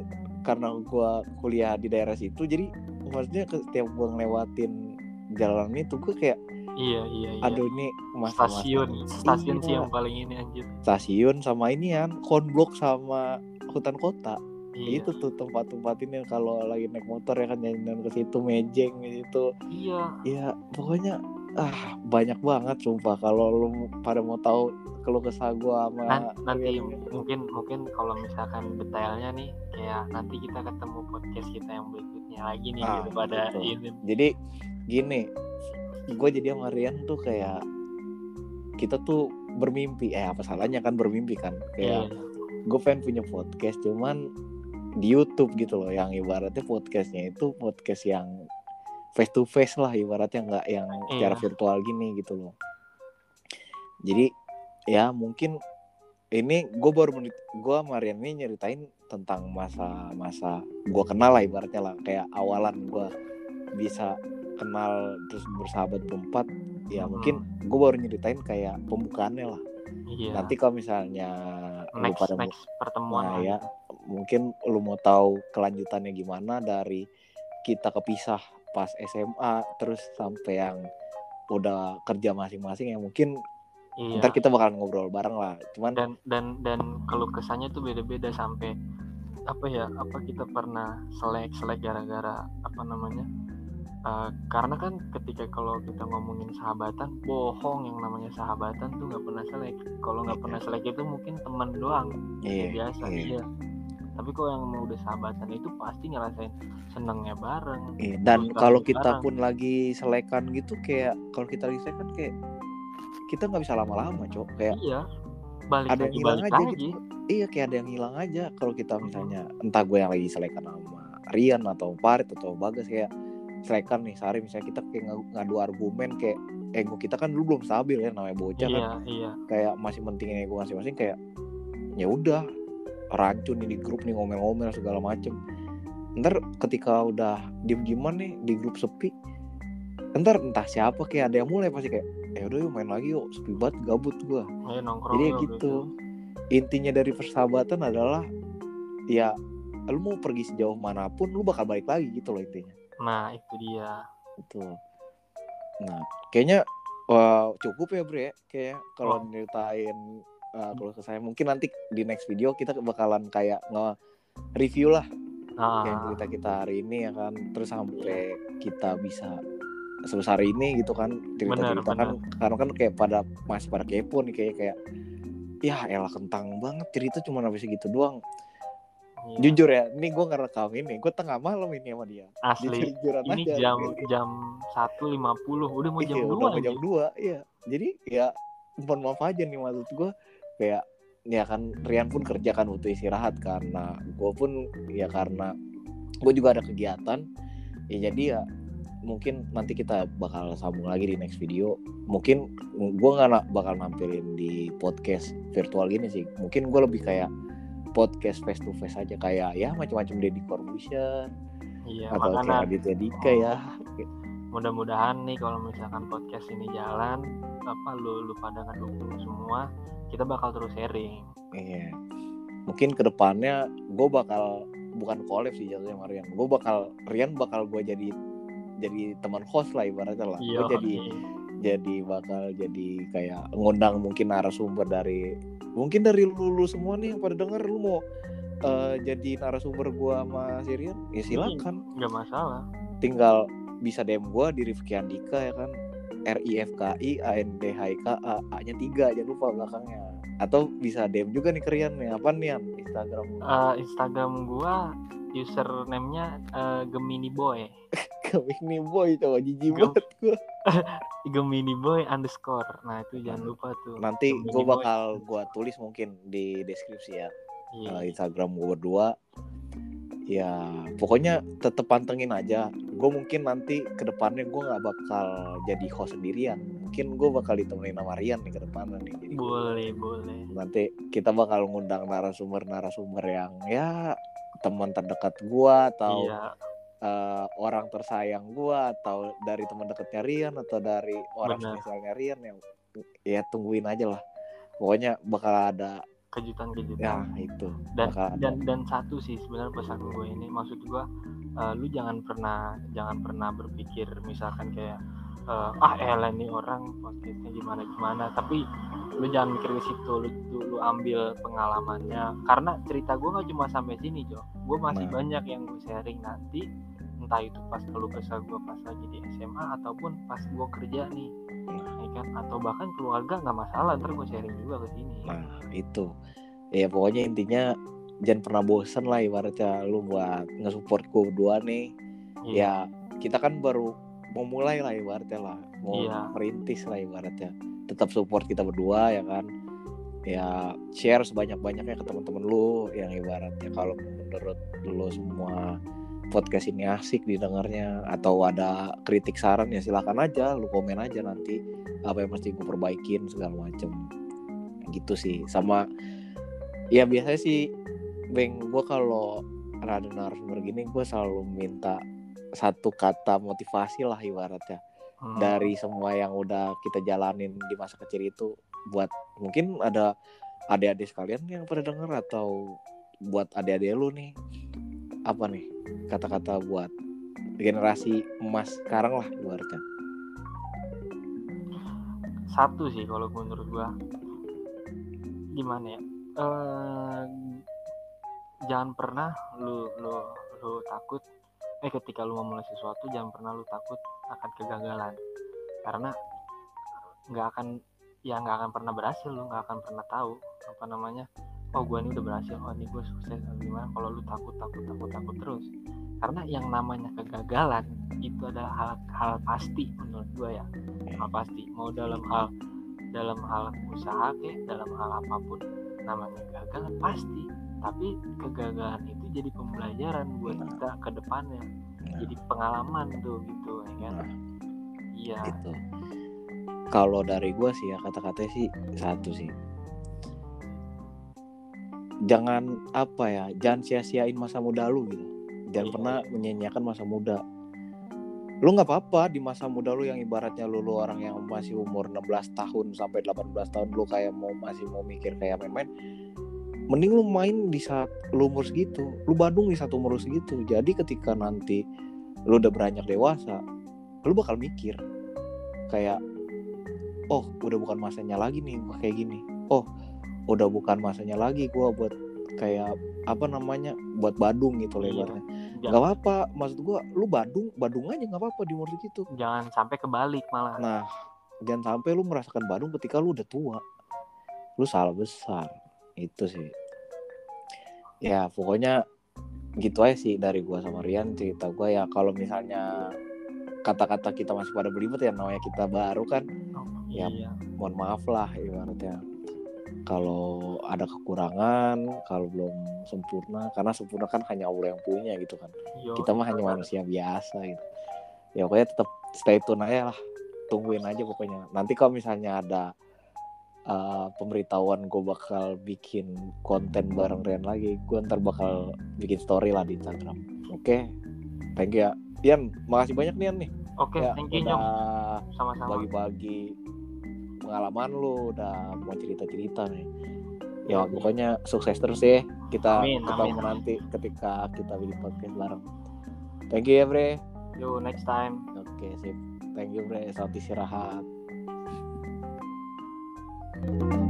karena gua kuliah di daerah situ jadi maksudnya setiap gua ngelewatin jalan itu gua kayak iya iya iya. Aduh ini masa-masa stasiun stasiun sih Iya. yang paling ini anjir. Stasiun sama ini kan konblok sama hutan kota. Iya. Itu tuh tempat-tempat ini kalau lagi naik motor ya kan jalan ke situ mejeng gitu iya. Ya pokoknya ah banyak banget sumpah. Kalau lu pada mau tahu keluh kesah gua sama Nan- nanti mungkin mungkin kalau misalkan detailnya nih kayak nanti kita ketemu podcast kita yang berikutnya lagi nih Ah, gitu pada gitu. ini. Jadi gini gue jadi sama Rian tuh kayak kita tuh bermimpi. Eh apa salahnya kan bermimpi kan? Kayak gue pengen punya podcast cuman di YouTube gitu loh yang ibaratnya podcastnya itu podcast yang face to face lah ibaratnya nggak yang secara Iya. virtual gini gitu loh. Jadi ya mungkin ini gue baru menit gue sama Rian ini nyeritain tentang masa-masa gue kenal lah ibaratnya lah kayak awalan gue bisa kenal terus bersahabat berempat ya Hmm. mungkin gue baru nyeritain kayak pembukaannya lah iya nanti kalau misalnya lu next pada mau- next pertemuan Nah, ya. mungkin lu mau tahu kelanjutannya gimana dari kita kepisah pas SMA terus sampai yang udah kerja masing-masing ya mungkin iya ntar kita bakalan ngobrol bareng lah cuman dan dan dan keluh kesahnya tuh beda-beda sampai apa ya apa kita pernah selek selek gara-gara apa namanya Eh, karena kan ketika kalau kita ngomongin sahabatan bohong yang namanya sahabatan tuh nggak pernah selek kalau nggak pernah selek itu mungkin teman doang iya biasa iya. iya tapi kalau yang mau udah sahabatan itu pasti ngerasain senengnya bareng iya. dan kalau bareng. kita pun lagi selekan gitu kayak kalau kita lagi selekan kayak kita nggak bisa lama-lama cok. Kayak iya. Balik ada yang lagi hilang balik aja lagi. gitu. Iya kayak ada yang hilang aja. Kalau kita misalnya entah gue yang lagi selekan sama Rian atau Parit atau Bagas kayak selekan nih sehari misalnya kita kayak ngadu- ngadu argumen kayak ego kita kan dulu belum stabil ya namanya bocah kan. iya. Iya kayak masih pentingin ego masing-masing kayak ya udah rancun nih di grup nih ngomel-ngomel segala macem. Ntar ketika udah diem-dieman nih di grup sepi ntar entah siapa kayak ada yang mulai pasti kayak ya udah yuk main lagi yuk. Sepi banget gabut gua. Ayo nongkrong jadi ya gitu. intinya dari persahabatan adalah ya lu mau pergi sejauh mana pun lu bakal balik lagi gitu loh intinya. Nah itu dia. Betul. Nah, kayaknya wah, cukup ya Bre. Kayak kalau Oh. nyeritain uh, kalau ke saya mungkin nanti di next video kita bakalan kayak nge review lah Nah, kayak cerita kita hari ini ya kan. Terus sampai kita bisa sebesar ini gitu kan cerita-cerita kan karena kan kayak pada masih pada kepo nih kayak kayak ya elah kentang banget cerita cuma habis segitu doang iya. jujur ya ini gue ngerekam ini gue tengah malam ini sama dia asli Jujuran ini aja. jam jam satu lima puluh udah mau jam Iya, dua udah mau ini. jam 2 iya jadi ya mohon maaf aja nih maksud gue kayak ya kan Rian pun kerja kan butuh istirahat karena gue pun ya karena gue juga ada kegiatan ya jadi ya mungkin nanti kita bakal sambung lagi di next video. Mungkin gue nggak bakal nampilin di podcast virtual gini sih. Mungkin gue lebih kayak podcast face to face aja. Kayak ya macam-macam Deddy Corbuzier iya atau kayak Raditya Dika ya. Mudah-mudahan nih kalau misalkan podcast ini jalan apa lu lu pada ngedukung semua kita bakal terus sharing. Iya. Mungkin ke depannya gue bakal bukan collab sih jatuhnya sama Rian. Gue bakal Rian bakal gue jadi jadi teman host lah ibaratnya lah. iya Gue jadi jadi bakal jadi kayak ngundang mungkin narasumber dari mungkin dari lu, lu semua nih yang pada denger lu mau eh, jadi narasumber gue sama si Rian ya silakan. nggak masalah Tinggal bisa DM gue di Rifki Andika ya kan. R I F K I A N D H I K A A nya tiga jangan lupa belakangnya atau bisa DM juga nih ke Rian nih apa nih? Instagram Eh, Instagram gua username-nya eh, Gemini Boy. Gemini boy coba jijik Gem- banget gue Gemini Boy underscore. Nah itu jangan lupa tuh. Nanti Gemini gue Boy. bakal gue tulis mungkin di deskripsi ya Iya. eh, Instagram gue berdua. Ya pokoknya tetep pantengin aja. Gue mungkin nanti ke depannya gue nggak bakal jadi host sendirian. Mungkin gue bakal ditemenin sama Rian nih ke depannya nih jadi boleh boleh. nanti kita bakal ngundang narasumber-narasumber yang ya teman terdekat gua atau iya. eh, orang tersayang gua atau dari teman dekatnya Rian atau dari orang Benar. misalnya Rian yang ya tungguin aja lah. Pokoknya bakal ada kejutan-kejutan. Ya itu. Dan bakal ada. dan dan satu sih sebenarnya pesan gue ini maksud gue eh, lu jangan pernah jangan pernah berpikir misalkan kayak eh, ah elah nih orang podcastnya gimana gimana? Tapi lu jangan mikir ke situ lu, lu, lu ambil pengalamannya. Karena cerita gue nggak cuma sampai sini Jo. Gue masih Nah. banyak yang gue sharing nanti. Entah itu pas kalau kesal gue pas lagi di SMA ataupun pas gue kerja nih ya kan? Atau bahkan keluarga nggak masalah. Ntar gue sharing juga ke sini. Nah itu. Ya pokoknya intinya jangan pernah bosen lah ibaratnya lu buat nge-support gua berdua nih. Iya. ya kita kan baru mau mulai lah ibaratnya lah. Mau Iya. merintis lah ibaratnya. Tetap support kita berdua ya kan? Ya share sebanyak banyaknya ke teman-teman lu yang ibaratnya kalau menurut lu semua podcast ini asik didengarnya atau ada kritik saran ya silakan aja lu komen aja nanti apa yang mesti gue perbaikin segala macem. Gitu sih. Sama ya biasanya sih beng gue kalau ada narasumber gini gue selalu minta satu kata motivasi lah ibaratnya. Hmm. dari semua yang udah kita jalanin di masa kecil itu buat mungkin ada adik-adik sekalian yang pada denger atau buat adik-adik lu nih apa nih kata-kata buat generasi emas sekarang lah ibaratnya? Satu sih kalau menurut gua. Gimana ya? Eh jangan pernah lu lu lu takut eh ketika lu memulai sesuatu jangan pernah lu takut akan kegagalan. Karena nggak akan ya nggak akan pernah berhasil lu nggak akan pernah tahu apa namanya oh gua ini udah berhasil oh ini gue sukses gimana. Kalau lu takut takut takut takut terus. Karena yang namanya kegagalan itu adalah hal hal pasti menurut gua ya. Hal pasti. Mau dalam hal dalam hal usaha ke dalam hal apa pun namanya gagal pasti tapi kegagalan itu jadi pembelajaran buat kita ke depannya. Nah, jadi pengalaman tuh gitu ya kan? Iya. Gitu. Kalau dari gue sih ya kata-katanya sih satu sih. Jangan apa ya jangan sia-siain masa muda lu gitu. Jangan Iya. pernah menyanyiakan masa muda. Lu nggak apa-apa di masa muda lu yang ibaratnya lu, lu orang yang masih umur 16 tahun sampai 18 tahun lu kayak mau masih mau mikir kayak main-main mending lu main di saat lu umur segitu lu Bandung di saat umur segitu. Jadi ketika nanti lu udah beranjak dewasa lu bakal mikir kayak oh udah bukan masanya lagi nih gua kayak gini. Oh udah bukan masanya lagi gua buat kayak apa namanya buat Badung gitu Iya. lebarnya Ja- nggak apa maksud gua lu Badung Badung aja nggak apa-apa di umur segitu. Jangan sampai kebalik malah. Nah jangan sampai lu merasakan Badung ketika lu udah tua. Lu salah besar itu sih. Ya pokoknya gitu aja sih dari gua sama Rian cerita gua. Ya kalau misalnya kata-kata kita masih pada belibet ya namanya kita baru kan. Ya. iya. mohon maaf lah ibaratnya. Kalau ada kekurangan kalau belum sempurna karena sempurna kan hanya Allah yang punya gitu kan. Yo, kita mah hanya manusia biasa gitu. Ya pokoknya tetap stay tune aja lah. Tungguin aja pokoknya. Nanti kalau misalnya ada uh, pemberitahuan gue bakal bikin konten bareng Rian lagi gue ntar bakal bikin story lah di Instagram. Oke? Thank you ya. Ian makasih banyak nih Ian nih. Oke ya thank you udah sama-sama. bagi-bagi pengalaman lu udah mau cerita-cerita nih. Ya pokoknya sukses terus ya. Kita Amin, ketemu amin. nanti ketika kita bikin podcast bareng. Thank you ya bre. Yo next time. Oke sip. Thank you bre. Selamat istirahat Thank you.